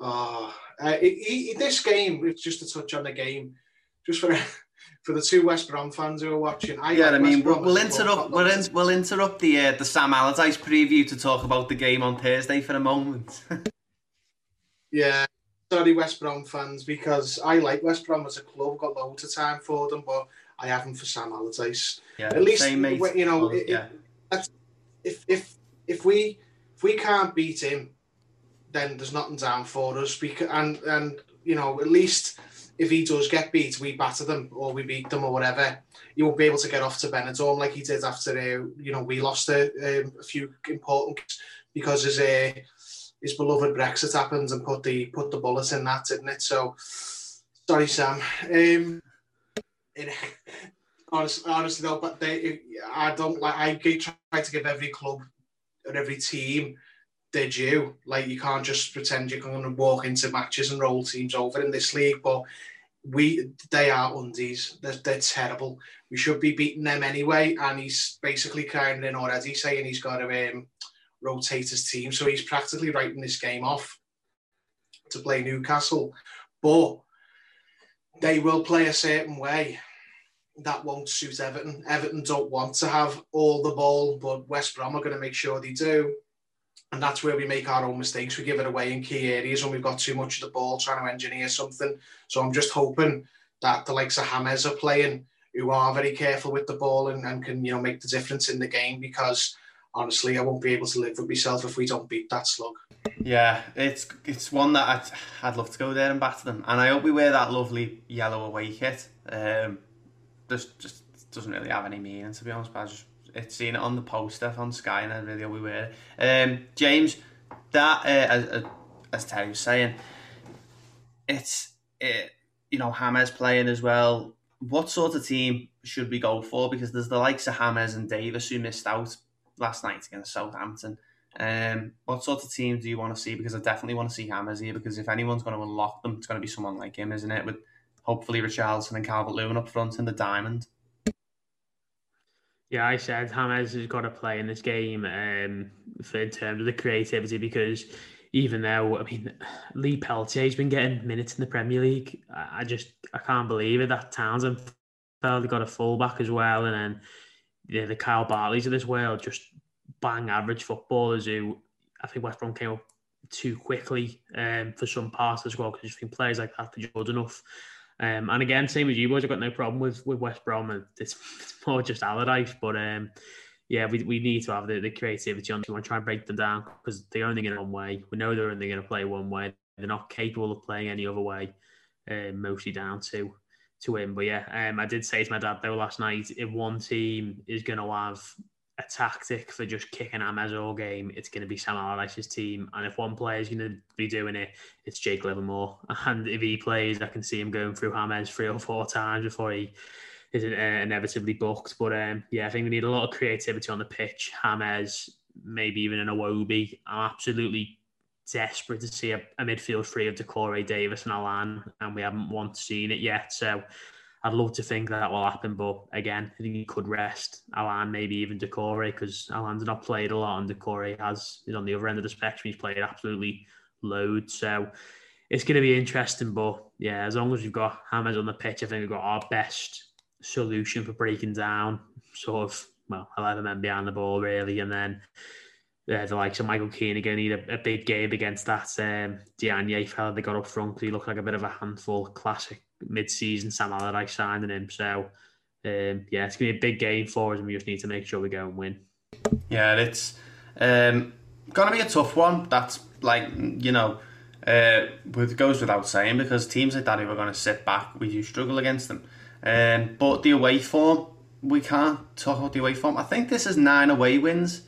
Oh, uh, it, it, this game, it's just to touch on the game, just for for the two West Brom fans who are watching. I
yeah, like I mean, we'll, we'll interrupt. We'll, in, we'll interrupt the uh, the Sam Allardyce preview to talk about the game on Thursday for a moment.
yeah, sorry, West Brom fans, because I like West Brom as a club. Got loads of time for them, but I haven't for Sam Allardyce.
Yeah, at least same, mate.
you know, it, yeah. It, if if if we if we can't beat him, then there's nothing down for us. Because and and you know, at least if he does get beat, we batter them or we beat them or whatever. He won't be able to get off to Benidorm like he did after uh, you know we lost a, um, a few important because his uh, his beloved Brexit happened and put the put the bullet in that, didn't it? So sorry, Sam. Um, it, honestly, honestly though, but they, I don't like. I try to give every club and every team their due. Like you can't just pretend you're going to walk into matches and roll teams over in this league. But we, they are undies. They're, they're terrible. We should be beating them anyway. And he's basically kind in already saying he's got to um, rotate his team. So he's practically writing this game off to play Newcastle. But they will play a certain way that won't suit Everton. Everton don't want to have all the ball, but West Brom are going to make sure they do. And that's where we make our own mistakes. We give it away in key areas when we've got too much of the ball trying to engineer something. So I'm just hoping that the likes of Hames are playing, who are very careful with the ball and, and can, you know, make the difference in the game because honestly, I won't be able to live with myself if we don't beat that slug.
Yeah, it's it's one that I'd, I'd love to go there and batter them, and I hope we wear that lovely yellow away kit. Um, just just doesn't really have any meaning to be honest. But I just it's seen it on the poster on Sky, and I really we wear it. Um, James, that uh, as, as Terry was saying, it's it, you know Hames playing as well. What sort of team should we go for? Because there's the likes of Hames and Davis who missed out last night against Southampton. Um, what sort of team do you want to see? Because I definitely want to see Hames here. Because if anyone's going to unlock them, it's going to be someone like him, isn't it? With hopefully Richarlison and Calvert Lewin up front in the diamond.
Yeah, I said James has got to play in this game um, for, in terms of the creativity because even though I mean Lee Peltier's been getting minutes in the Premier League, I just I can't believe it that Townsend felt got a fullback as well, and then yeah, the Kyle Bartleys of this world just bang average footballers who I think West Brom came up too quickly um, for some parts as well because I think players like that are good enough um, and again, same as you boys, I've got no problem with, with West Brom. It's, it's more just Allardyce. But um, yeah, we, we need to have the, the creativity on. We want to try and break them down because they're only going one way. We know they're only going to play one way. They're not capable of playing any other way, uh, mostly down to to him. But yeah, um, I did say to my dad though last night, if one team is going to have a tactic for just kicking James all game, it's going to be Sam Allardyce's team. And if one player is going to be doing it, it's Jake Livermore. And if he plays, I can see him going through James three or four times before he is uh, inevitably booked. But um, yeah, I think we need a lot of creativity on the pitch. James, maybe even an Iwobi. I'm absolutely desperate to see a, a midfield free of Doucouré, Davis, and Allan, and we haven't once seen it yet. So I'd love to think that will happen, but again, I think he could rest Allan, maybe even Doucouré, because Allan's not played a lot, and Doucouré has is on the other end of the spectrum. He's played absolutely loads, so it's going to be interesting. But yeah, as long as we've got James on the pitch, I think we've got our best solution for breaking down sort of well eleven men behind the ball really, and then uh, the likes of Michael Keane again need a, a big game against that um, Diagne fella they got up front. He looked like a bit of a handful, classic mid-season Sam Allardyce signing him. So um, yeah, it's gonna be a big game for us, and we just need to make sure we go and win.
Yeah, it's um, gonna be a tough one. That's like you know. Uh, it goes without saying because teams like that, we're going to sit back, we do struggle against them. Um, but the away form, we can't talk about the away form. I think this is nine away wins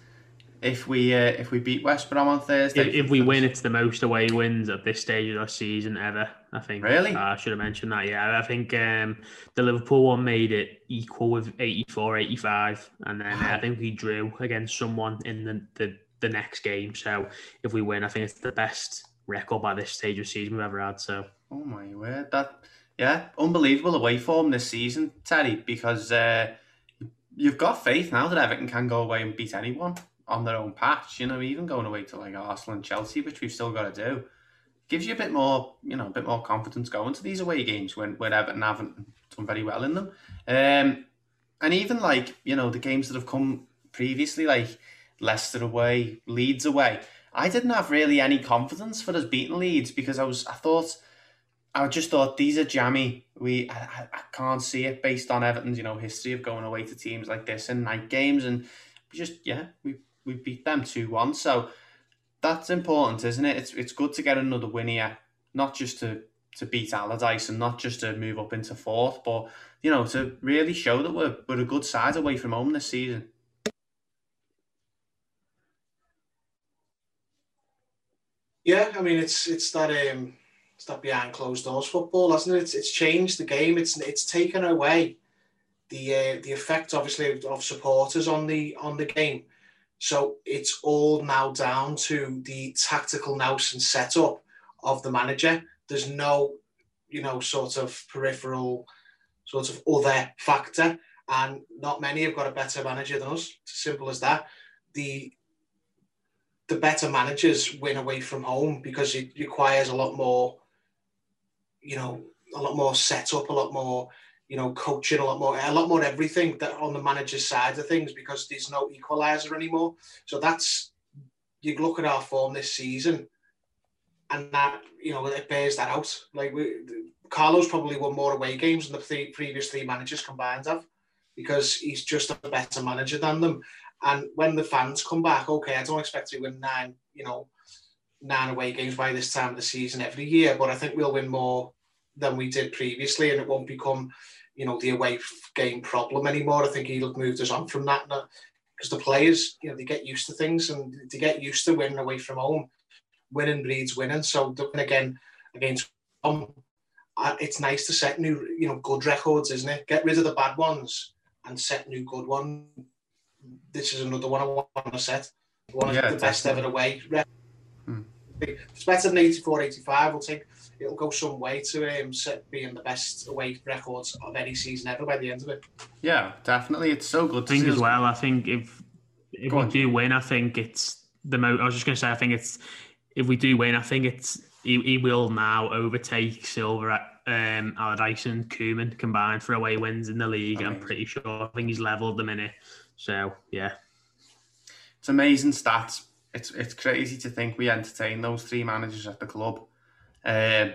if we uh, if we beat West Brom on Thursday.
If, if, we win, it's the most away wins at this stage of the season ever. I think.
Really?
Uh, I should have mentioned that. Yeah, I think um, the Liverpool one made it equal with 84, 85. and then wow. I think we drew against someone in the, the the next game. So if we win, I think it's the best record by this stage of season we've ever had. So.
Oh my word! That yeah, unbelievable away form this season, Teddy, because uh, you've got faith now that Everton can go away and beat anyone on their own patch. You know, even going away to like Arsenal and Chelsea, which we've still got to do, gives you a bit more, you know, a bit more confidence going to these away games when, when Everton haven't done very well in them. Um, and even like, you know, the games that have come previously, like Leicester away, Leeds away, I didn't have really any confidence for us beating Leeds because I was, I thought, I just thought these are jammy. We I, I can't see it based on Everton's you know history of going away to teams like this in night games, and just yeah we we beat them two one. So that's important, isn't it? It's it's good to get another win here, not just to to beat Allardyce and not just to move up into fourth, but you know to really show that we're we're a good side away from home this season.
Yeah, I mean it's it's that um it's that behind closed doors football, hasn't it? It's, it's changed the game. It's it's taken away the uh, the effect, obviously, of supporters on the on the game. So it's all now down to the tactical nous and setup of the manager. There's no, you know, sort of peripheral, sort of other factor, and not many have got a better manager than us. It's simple as that. The the better managers win away from home because it requires a lot more you know, a lot more set up, a lot more, you know, coaching, a lot more, a lot more everything that on the manager's side of things because there's no equaliser anymore. So that's you look at our form this season, and that you know it bears that out. Like we, Carlo's probably won more away games than the three, previous three managers combined have, because he's just a better manager than them. And when the fans come back, okay, I don't expect to win nine, you know, nine away games by this time of the season every year, but I think we'll win more than we did previously, and it won't become, you know, the away game problem anymore. I think he'll have moved us on from that because the players, you know, they get used to things and they get used to winning away from home. Winning breeds winning. So again against home, it's nice to set new, you know, good records, isn't it? Get rid of the bad ones and set new good ones. This is another one I want to set. One of yeah, the best ever away. Hmm. It's better than 84, 85. We'll take it'll go some way to um, being the best away records of any season ever by the end of it.
Yeah, definitely. It's so good.
I think as well. I think if if go we on. do win, I think it's the most. I was just going to say, I think it's if we do win, I think it's he, he will now overtake Silver at um, Allardyce and Koeman combined for away wins in the league. Amazing. I'm pretty sure. I think he's leveled the minute. So yeah,
it's amazing stats. It's it's crazy to think we entertain those three managers at the club um,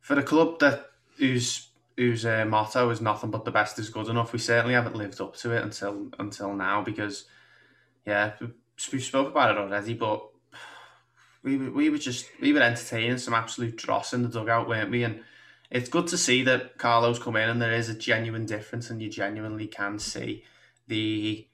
for a club that whose whose uh, motto is nothing but the best is good enough, we certainly haven't lived up to it until until now. Because yeah, we spoke about it already, but we we were just we were entertaining some absolute dross in the dugout, weren't we? And it's good to see that Carlo's come in and there is a genuine difference, and you genuinely can see the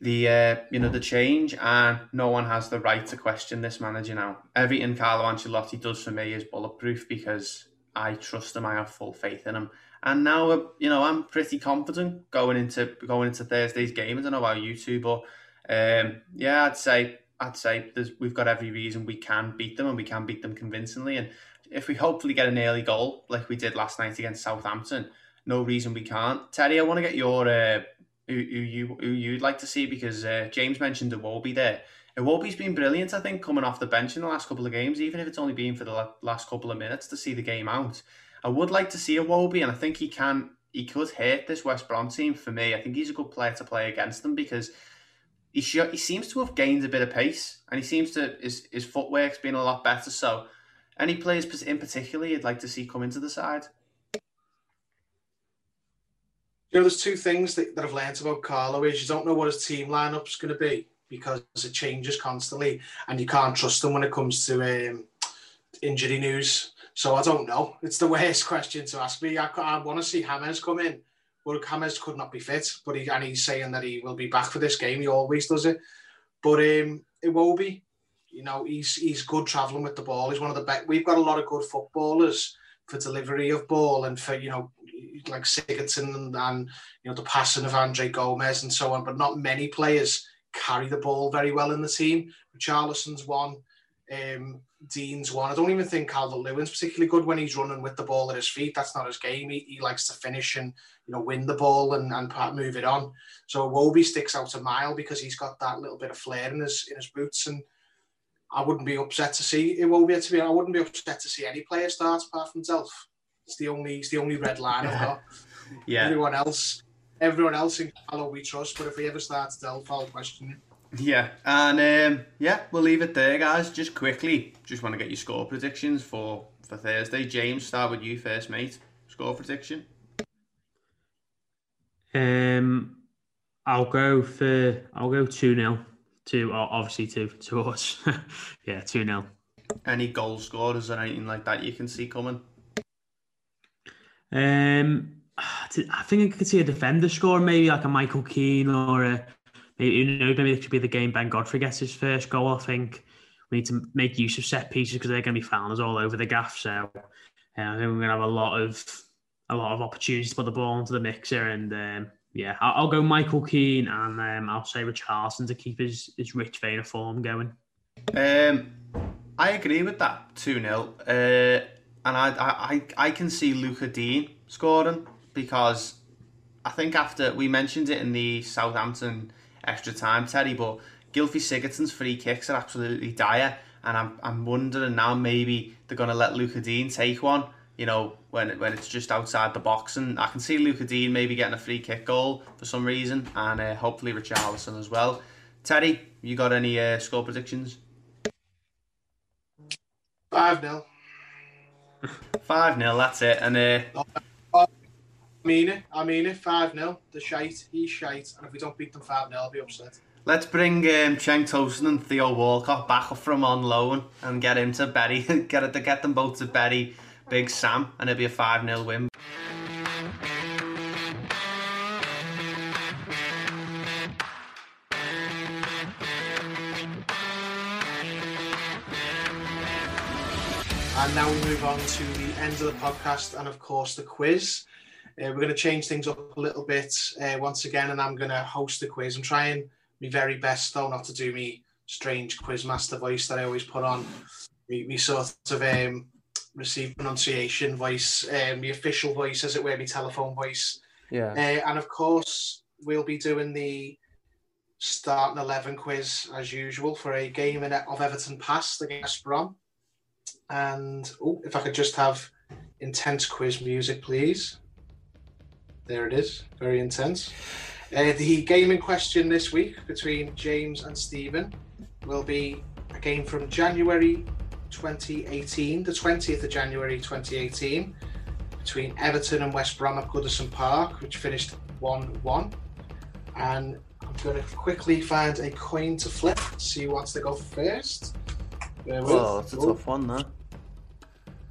the uh, you know the change, and no one has the right to question this manager now. Everything Carlo Ancelotti does for me is bulletproof because I trust him. I have full faith in him, and now uh, you know I'm pretty confident going into going into Thursday's game. I don't know about you two, but um, yeah, I'd say I'd say we've got every reason we can beat them, and we can beat them convincingly. And if we hopefully get an early goal like we did last night against Southampton, no reason we can't. Teddy, I want to get your uh, who, who you who you'd like to see because uh, James mentioned Iwobi there. Iwobi's been brilliant, I think, coming off the bench in the last couple of games, even if it's only been for the last couple of minutes to see the game out. I would like to see Iwobi, and I think he can he could hurt this West Brom team for me. I think he's a good player to play against them because he sh- he seems to have gained a bit of pace and he seems to his his footwork's been a lot better. So, any players in particular you'd like to see come into the side?
You know, there's two things that, that I've learned about Carlo is you don't know what his team lineup's going to be because it changes constantly, and you can't trust him when it comes to um, injury news. So I don't know. It's the worst question to ask me. I, I want to see Hames come in, but Hames could not be fit. But he, and he's saying that he will be back for this game. He always does it. But um, be. you know, he's he's good travelling with the ball. He's one of the best. We've got a lot of good footballers for delivery of ball and for you know like Sigurdsson and, and you know the passing of Andre Gomes and so on, but not many players carry the ball very well in the team. Charlison's one, um, Digne's one. I don't even think Calvert Lewin's particularly good when he's running with the ball at his feet. That's not his game. He, he likes to finish and you know win the ball and, and move it on. So Wobie sticks out a mile because he's got that little bit of flair in his in his boots and. I wouldn't be upset to see it won't be to be. I wouldn't be upset to see any player start apart from Delph. It's the only it's the only red line I've got.
Yeah.
Everyone else, everyone else in Carlo we trust, but if we ever starts Delph, I'll question it.
Yeah, and um, yeah, we'll leave it there, guys. Just quickly, just want to get your score predictions for for Thursday. James, start with you first, mate. Score prediction.
Um, I'll go for I'll go two 0 to obviously two to us. yeah, two 0
Any goal scorers or anything like that you can see coming?
Um, I think I could see a defender score, maybe like a Michael Keane or a maybe you know maybe it could be the game Ben Godfrey gets his first goal. I think we need to make use of set pieces because they're going to be found all over the gaff. So uh, I think we're going to have a lot of a lot of opportunities to put the ball into the mixer. And um, yeah, I'll, I'll, go Michael Keane and um, I'll say Richarlison to keep his his rich vein of form going.
Um, I agree with that two 0 uh, and I, I I can see Lucas Digne scoring because I think after we mentioned it in the Southampton extra time, Teddy, but Gylfi Sigurdsson's free kicks are absolutely dire, and I'm I'm wondering now maybe they're going to let Lucas Digne take one. You know, when when it's just outside the box, and I can see Lucas Digne maybe getting a free kick goal for some reason, and uh, hopefully Richarlison as well. Teddy, you got any uh, score predictions?
Five 0
Five 0 That's it, and. Uh,
I mean it. I mean it. 5 0. The shite. He's shite. And if we don't beat them 5 0, I'll be upset.
Let's bring um, Cenk Tosun and Theo Walcott back up from on loan and get him to Bury. get it to get them both to Betty, Big Sam, and it'll be a 5 0 win.
And now we move on to the end of the podcast and, of course, the quiz. Uh, we're going to change things up a little bit uh, once again, and I'm going to host the quiz. I'm trying my very best, though, not to do me strange quiz master voice that I always put on. Me sort of um, receive pronunciation voice, um, the official voice, as it were, my telephone voice.
Yeah.
Uh, and of course, we'll be doing the starting 11 quiz as usual for a game in, of Everton past against Brom. And oh, if I could just have intense quiz music, please. There it is, very intense. Uh, the game in question this week between James and Stephen will be a game from January 2018, the 20th of January 2018, between Everton and West Brom at Goodison Park, which finished 1 1. And I'm going to quickly find a coin to flip, see who wants to go first.
Oh, it's a tough one, though.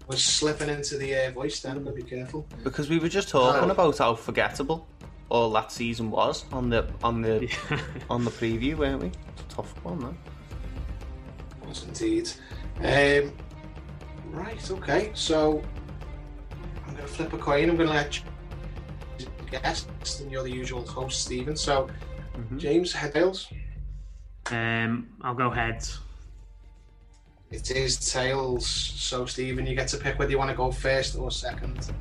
We're slipping into the uh, voice then, but be careful.
Because we were just talking oh. about how forgettable all that season was on the on the on the preview, weren't we? It's a tough one, though.
Was indeed. Um, right, okay. So I'm going to flip a coin. I'm going to let you guess, and you're the usual host, Stephen. So, mm-hmm. James, head tails.
Um, I'll go heads.
It is tails. So, Stephen, you get to pick whether you want to go first or second.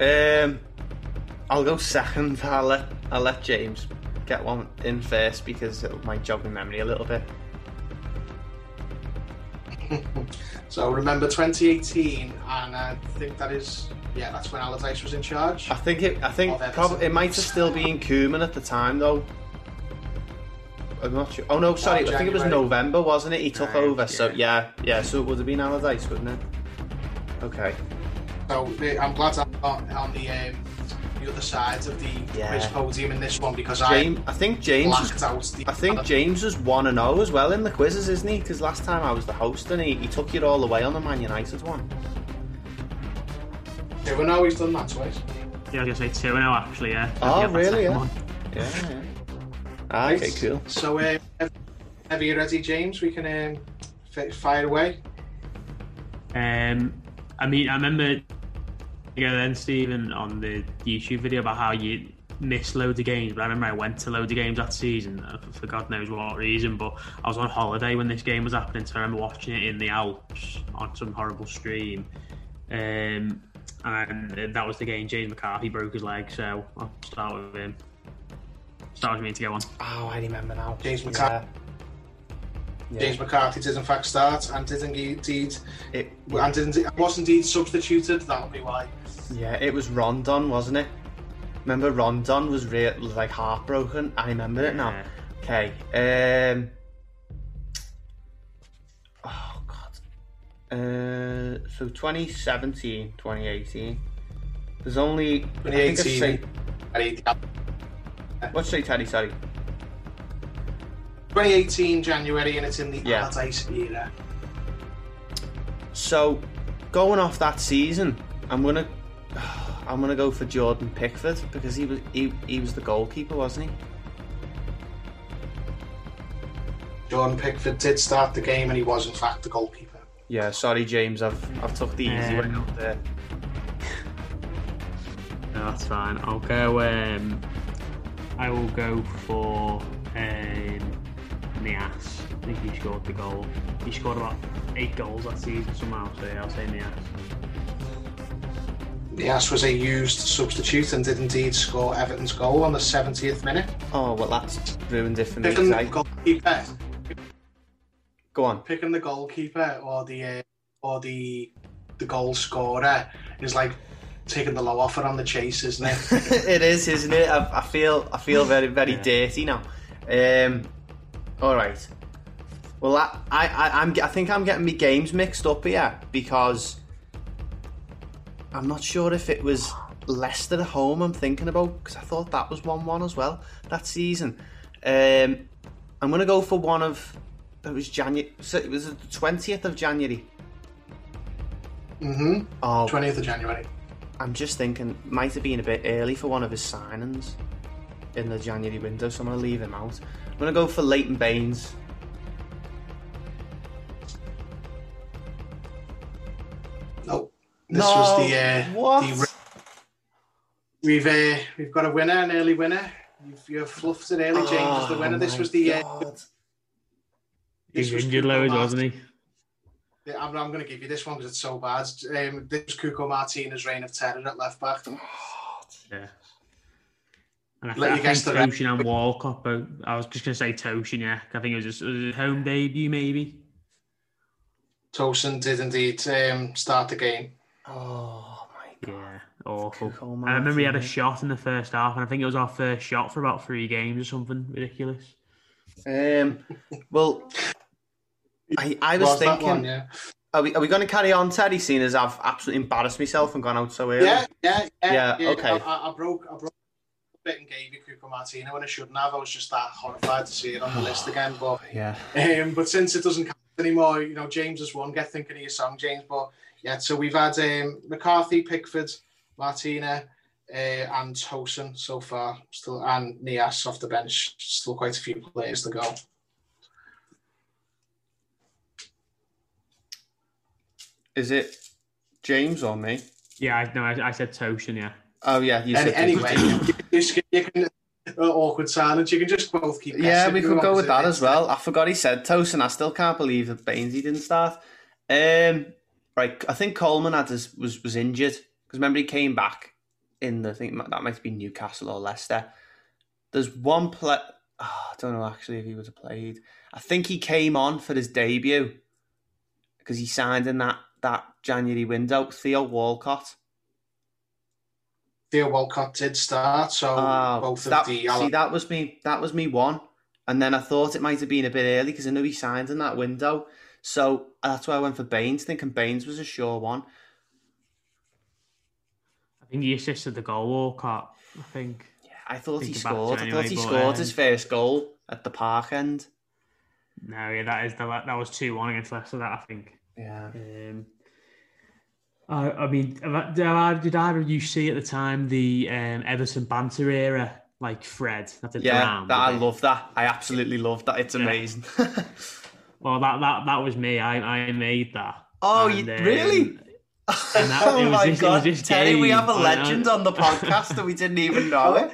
Um, I'll go second. I'll let I'll let James get one in first because it might jog my memory a little bit.
so remember 2018, and I think that is yeah, that's when Allardyce was in charge.
I think it. I think probably it might have still been Koeman at the time though. I'm not sure. Oh no, sorry.
Oh,
I think it was November, wasn't it? He took
Right,
over. So
yeah.
yeah, yeah. So it would have been Allardyce, wouldn't it? Okay.
So I'm glad I'm not on the um, the other side of the
Yeah.
quiz podium in this one because
James, I think James.
blacked
Was,
out the.
I think James was one and zero as well in the quizzes, isn't he? Because last time I was the host and he, he took you all the way on the Man United one.
Yeah, we know he's done that twice.
Yeah, I was gonna say two now actually. Yeah.
Oh,
Yeah,
really, yeah.
one.
Yeah. yeah. Ah, okay, cool.
So, uh, are you ready, James? We can um, f- fire away.
Um, I mean, I remember yeah, then Stephen on the YouTube video about how you missed loads of games, but I remember I went to loads of games that season uh, for God knows what reason. But I was on holiday when this game was happening, so I remember watching it in the Alps on some horrible stream. Um, and that was the game James McCarthy broke his leg, so I'll start with him. Start with me to go on.
Oh, I remember now.
James McCarthy.
Yeah.
James McCarthy did in fact start and did indeed
It,
and didn't was indeed substituted. That'll be why.
yeah, it was Rondon, wasn't it? Remember Rondon was real, like heartbroken. I remember it now. Okay. Um. Oh God. Uh. So 2017, 2018. There's only. I think it's
2018.
Say, what's say Teddy? Sorry.
2018 January, and it's in the
Yeah.
Allardyce era.
So, going off that season, I'm gonna. I'm gonna go for Jordan Pickford because he was he, he was the goalkeeper, wasn't he?
Jordan Pickford did start the game, and he was in fact the goalkeeper.
Yeah, sorry James, I've I've took the easy way
Um,
out there.
No, that's fine. I'll go. Um, I will go for um, Niasse. I think he scored the goal. He scored about eight goals that season somehow. So yeah, I'll say Niasse.
Niasse was a used substitute and did indeed score Everton's goal on the 70th minute.
Oh well, that's ruined it for me.
Picking
'cause
the goalkeeper,
Go on.
picking the goalkeeper or the uh, or the the goal scorer is like taking the low offer on the chase, isn't it?
it is, isn't it? I, I feel I feel very very
Yeah.
dirty now. Um, all right. Well, I, I I I'm I think I'm getting my games mixed up here because I'm not sure if it was Leicester at home. I'm thinking about because I thought that was one one as well that season. Um, I'm gonna go for one of it was January. So it was the twentieth of January.
mm-hmm.
Oh,
20th of January.
I'm just thinking, might have been a bit early for one of his signings in the January window, so I'm going to leave him out. I'm going to go for Leighton Baines.
Nope. This
no,
was the uh,
what?
the we've uh, we've got a winner, an early winner. You've, you've fluffed it early, James, is the
Oh
winner. This was the uh,
God.
He
this
was
was
injured
Cuco
loads, wasn't he?
Yeah, I'm, I'm going to give you this one because it's so bad. Um, this was Cuco Martinez' reign of terror at left back.
Yeah. And I,
Let
I
you
think
guess the rest.
Tosun and Walcott. But I was just going to say Tosun. Yeah, I think it was his, was his home debut, maybe.
Tosun did indeed um, start the game.
Oh my God.
Yeah, awful. Cuco I remember he had a shot in the first half, and I think it was our first shot for about three games or something ridiculous.
Um, well, I, I was,
Was
thinking,
one, yeah.
are we, are we going to carry on, Teddy, seeing as I've absolutely embarrassed myself and gone out so early?
Yeah, yeah, yeah.
Yeah, okay.
I, I- broke, I broke a bit and gave you Cuco Martina when I shouldn't have. I was just that horrified to see it on the list again. But
Yeah.
um, but since it doesn't count anymore, you know, James has won. Get thinking of your song, James. But yeah, so we've had um, McCarthy, Pickford, Martina, uh, and Tosun so far. Still and Niasse off the bench. Still quite a few players to go.
Is it James or me?
Yeah, I, no, I, I said Tosun. Yeah,
Oh, yeah. You
Any,
said
anyway, you can, you can uh, awkward silence. You can just both keep.
Yeah, we could go with that as well. I forgot he said Tosun. I still can't believe that Bainesy didn't start. Um, right, I think Coleman had his, was was injured because remember he came back in the I think that might be Newcastle or Leicester. There's one play. Oh, I don't know actually if he would have played. I think he came on for his debut because he signed in that that January window. Theo Walcott.
Theo Walcott did start, so
Oh,
both
that,
of the
see, that was me. That was me one, and then I thought it might have been a bit early because I knew he signed in that window. So that's why I went for Baines, thinking Baines was a sure one.
I think he assisted the goal Walcott. I think.
Yeah, I thought he
Think about it
scored. I thought he
but,
scored his
um,
first goal at the park end.
No, yeah, that is the that was two one against Leicester. That I think.
Yeah.
Um, I, I mean, have I- did, I, did either of you see at the time the um, Everton banter era, like Fred? That did
Yeah,
round,
that, I
it?
love that. I absolutely love that. It's
Yeah.
amazing.
Well, that, that that was me. I, I made that.
oh,
And,
you,
um,
really?
and that-
oh
it was
my
this- it
god,
was this
Terry, we have a legend on the podcast and we didn't even know it.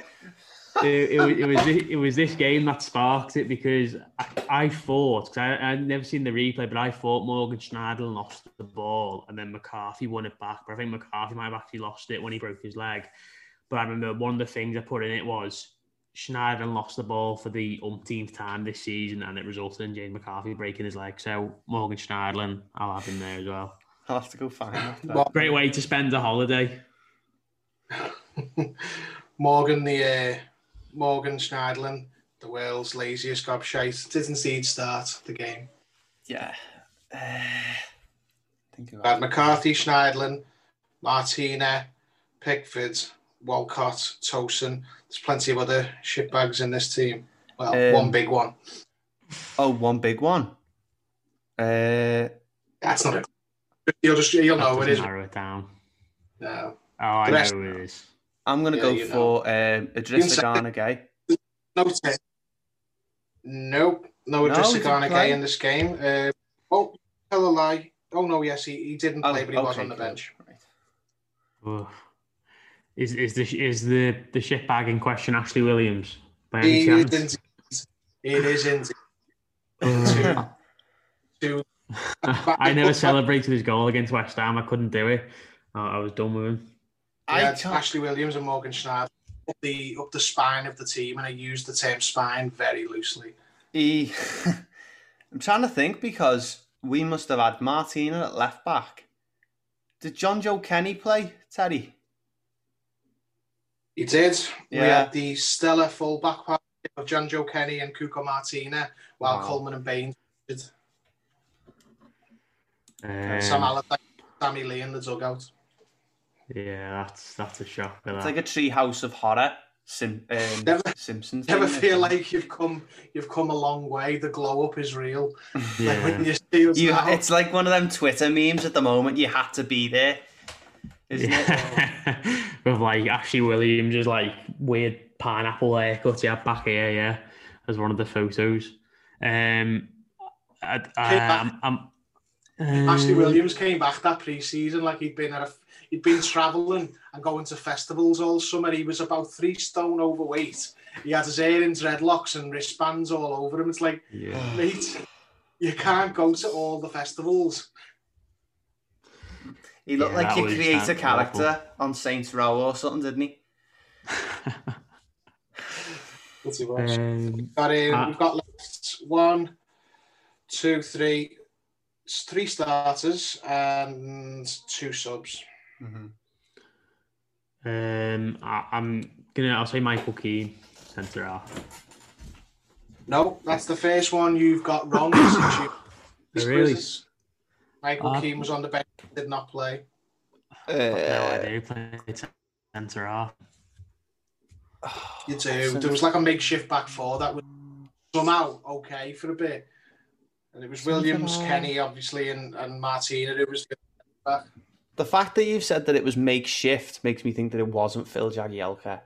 It, it, was, it was it was this game that sparked it because I, I thought because I I'd never seen the replay, but I thought Morgan Schneider lost the ball and then McCarthy won it back. But I think McCarthy might have actually lost it when he broke his leg. But I remember one of the things I put in it was Schneider lost the ball for the umpteenth time this season, and it resulted in James McCarthy breaking his leg. So Morgan Schneider, I'll have him there as well.
I'll have to go find that.
Great way to spend a holiday.
Morgan, the uh, Morgan Schneiderlin, the world's laziest gobshite, didn't see it start the game.
Yeah. Uh, think
We
about.
McCarthy, Schneiderlin, Martina, Pickford, Walcott, Tosun. There's plenty of other shitbags in this team. Well,
Um,
one big one.
Oh, one big one. Uh,
That's not it. You'll just you'll know
That
it is.
doesn't narrow it down.
No,
Oh, I
The rest-
know who it is.
I'm going to
Yeah,
go
you know.
for um, Idrissa
Inside-
Gana Gueye.
no, t- nope, no,
No,
just a
didn't
Gana
play.
guy in this game. Uh, oh, tell a lie. Oh no, yes, he, he didn't play, but he was on the bench.
Right.
Ugh. Is is the is the the shit bag in question Ashley Williams by any
It is
chance?
indeed. It is indeed.
Ugh.
Two,
I never celebrated his goal against West Ham. I couldn't do it. I, I was done with him.
I
I
had
can't-
Ashley Williams and Morgan Schneider up the up the spine of the team, and I used the term spine very loosely.
He, I'm trying to think because we must have had Martina at left back. Did Jonjoe Kenny play, Teddy?
He did. We had the stellar full back of Jonjoe Kenny and Cuco Martina, while
Wow.
Coleman and Baines did.
Um,
Sam Allardyce, Sammy Lee in the dugout.
Yeah, that's that's a shock.
It's like a tree house of horror. Sim, um,
Never-
Simpsons.
Never
thing,
feel
isn't
like you've come you've come a long way. The glow up is real. Like
yeah.
when you see us
You,
now,
it's like one of them Twitter memes at the moment. You had to be there, isn't it?
with like Ashley Williams, just like weird pineapple haircut he had back here, yeah, as one of the photos. Um, I, I, I'm, I'm,
Ashley
um,
Williams came back that pre-season like he'd been at a, he'd been travelling and going to festivals all summer. He was about three stone overweight. He had his hair in dreadlocks and wristbands all over him. It's like,
Yeah.
mate, you can't go to all the festivals.
He looked
Yeah,
like
that
you create a
awful.
character on Saints Row or something, didn't he?
What's he was?
um,
got in,
uh,
we've got left one, two, three, starters and two subs.
Um, I, I'm gonna. I'll say Michael Keane, centre half.
No, that's the first one you've got wrong. you-
really?
quizzes. Michael
Uh,
Keane was on the bench, did not play.
no
Uh,
idea. Play centre half.
You do. There was like a makeshift back four that was somehow okay for a bit. And it was Williams, Kenny, obviously, and, and Martina who was back.
The fact that you've said that it was makeshift makes me think that it wasn't Phil Jagielka.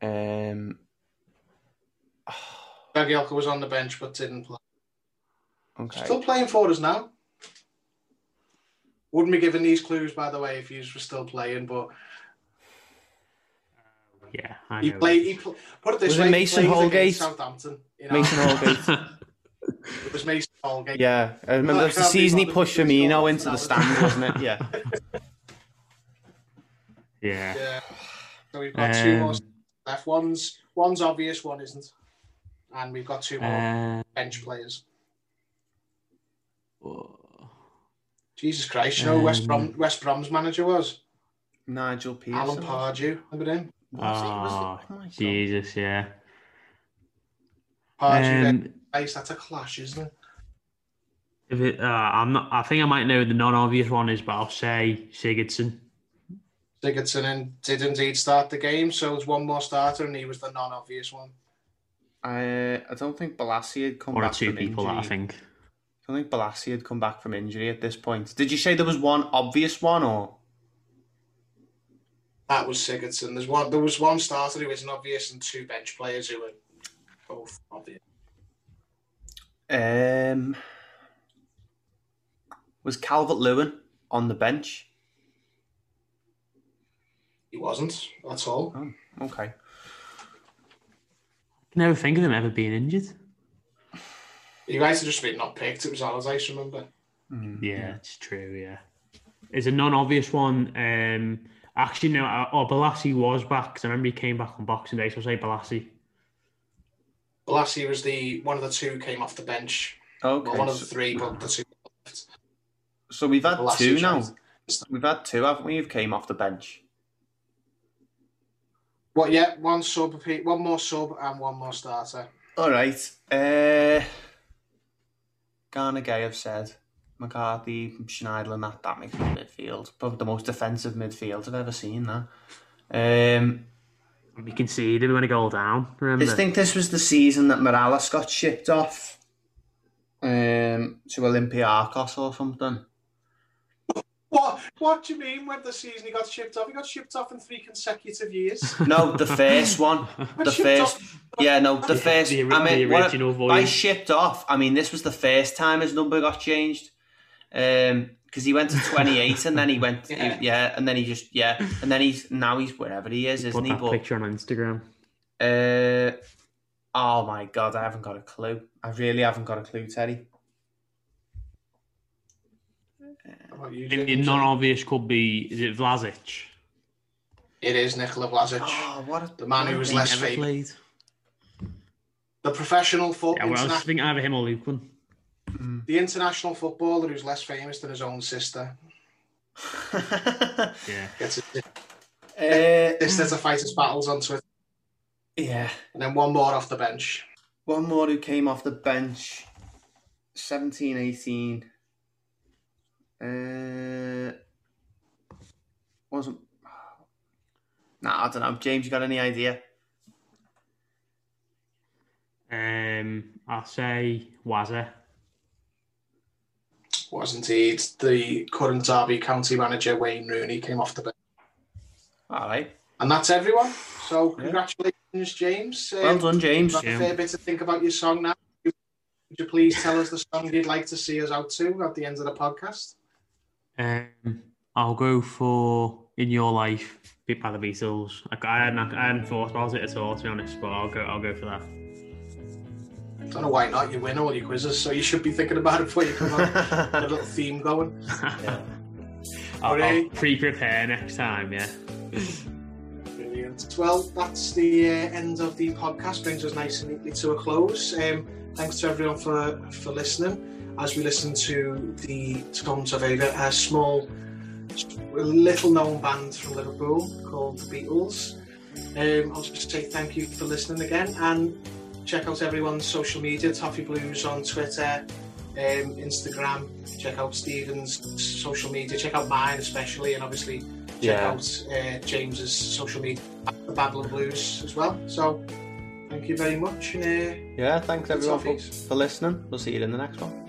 Um,
Jagielka was on the bench but didn't play.
okay.
Still playing for us now. Wouldn't be given these clues, by the way, if you were still playing. But
Yeah, I
he
know.
played. He pl- put it this
Was it
way: he
Mason
played
Holgate?
Southampton. You know,
Mason Holgate.
It was Mason Holgate.
Yeah, I remember
I
it was the season he pushed
I'm
Firmino
sure
into the
that
stand, wasn't it? Yeah.
yeah.
Yeah. So we've got two more
Um,
left. One's one's obvious, one isn't, and we've got two more
Uh,
bench players. Jesus Christ, you know who West
Um,
Brom West Brom's manager was
Nigel Pearson.
Alan Pardew. Look at him.
Was he? Was
Oh,
he? Oh.
Jesus, yeah.
Pardew,
Um,
Christ, that's a clash, isn't it?
if it, uh, I'm not. I think I might know the non-obvious one is, but I'll say Sigurdsson.
Sigurdsson and did indeed start the game, so there's one more starter, and he was the non-obvious one.
I I don't think Bolasie had come
One or
back
two
from
people
injury.
that I think.
I don't think Bolasie had come back from injury at this point. Did you say there was one obvious one or?
That was Sigurdsson. There's one. There was one starter who isn't obvious, and two bench players who were both obvious.
Um, was Calvert Lewin on the bench?
He wasn't. That's all.
Okay.
I can never think of him ever being injured.
You guys have just been not picked. It was Allardyce, remember?
Yeah, it's true. Yeah, it's a non-obvious one. Um, actually, no. uh, Oh, Bolasie was back because I remember he came back on Boxing Day. So I'll say Bolasie.
Bolasie was the one of the two came off the bench.
Okay.
Well, one of the three, but the two left.
So we've had
Bolasie
two now. We've had two, haven't we? Who came off the bench?
What? Yeah, one sub, one more sub, and one more starter.
All right. Uh, Gana Gueye have said McCarthy, Schneiderlin. That that makes me midfield. Probably the most defensive midfield I've ever seen. That. Um,
We conceded when a goal down. Remember?
I think this was the season that Mirallas got shipped off um, to Olympiacos or something.
What? What do you mean when the season he got shipped off? He got shipped off in three consecutive years.
No, the first one. The first.
off-
Yeah, no, the first.
the,
I mean,
the
what-
original
by
voice.
shipped off, I mean this was the first time his number got changed. Um, because he went to twenty eight and then he went,
Yeah.
yeah. and then he just, yeah, and then he's now he's wherever he is,
Put
isn't he?
that
But
picture on Instagram.
uh, oh my god, I haven't got a clue. I really haven't got a clue, Teddy.
How about you,
the non-obvious could be is it Vlasic?
It is Nikola Vlasic,
Oh, what a
the man who was less
never
famous.
played.
The professional
Yeah,
football,
well, I was thinking either him or Lupin.
the international footballer who's less famous than his own sister.
Yeah.
Gets his
uh,
sister to fight his battles on Twitter,
yeah.
and then one more off the bench.
One more who came off the bench, 17 18. Uh, wasn't. Nah, I don't know. James, you got any idea?
Um, I'll say Wazza.
Was indeed the current Derby County manager Wayne Rooney came off the bench,
All right.
and that's everyone. So
Yeah.
congratulations, James. Um,
Well done, James.
Got a fair bit to think about your song now. Would you please tell us the song you'd like to see us out to at the end of the podcast?
Um, I'll go for "In Your Life" by the Beatles. I, I, hadn't, I hadn't thought about it at all, to be honest, but I'll go. I'll go for that.
Don't know why not. You win all your quizzes, so you should be thinking about it before you come on. A little theme going.
Yeah.
I'll, I'll pre-prepare next time. Yeah.
Brilliant. Well, that's the uh, end of the podcast. Brings us nice and neatly to a close. Um, thanks to everyone for for listening. As we listen to the Tom of a, a small, little known band from Liverpool called the Beatles. Um, I'll just say thank you for listening again and check out everyone's social media Toffee Blues on Twitter, um, Instagram. Check out Stephen's social media. Check out mine especially, and obviously check
Yeah.
out uh, James's social media, the Babylon Blues as well. So thank you very much. And, uh,
Yeah, thanks everyone for, for listening. We'll see you in the next one.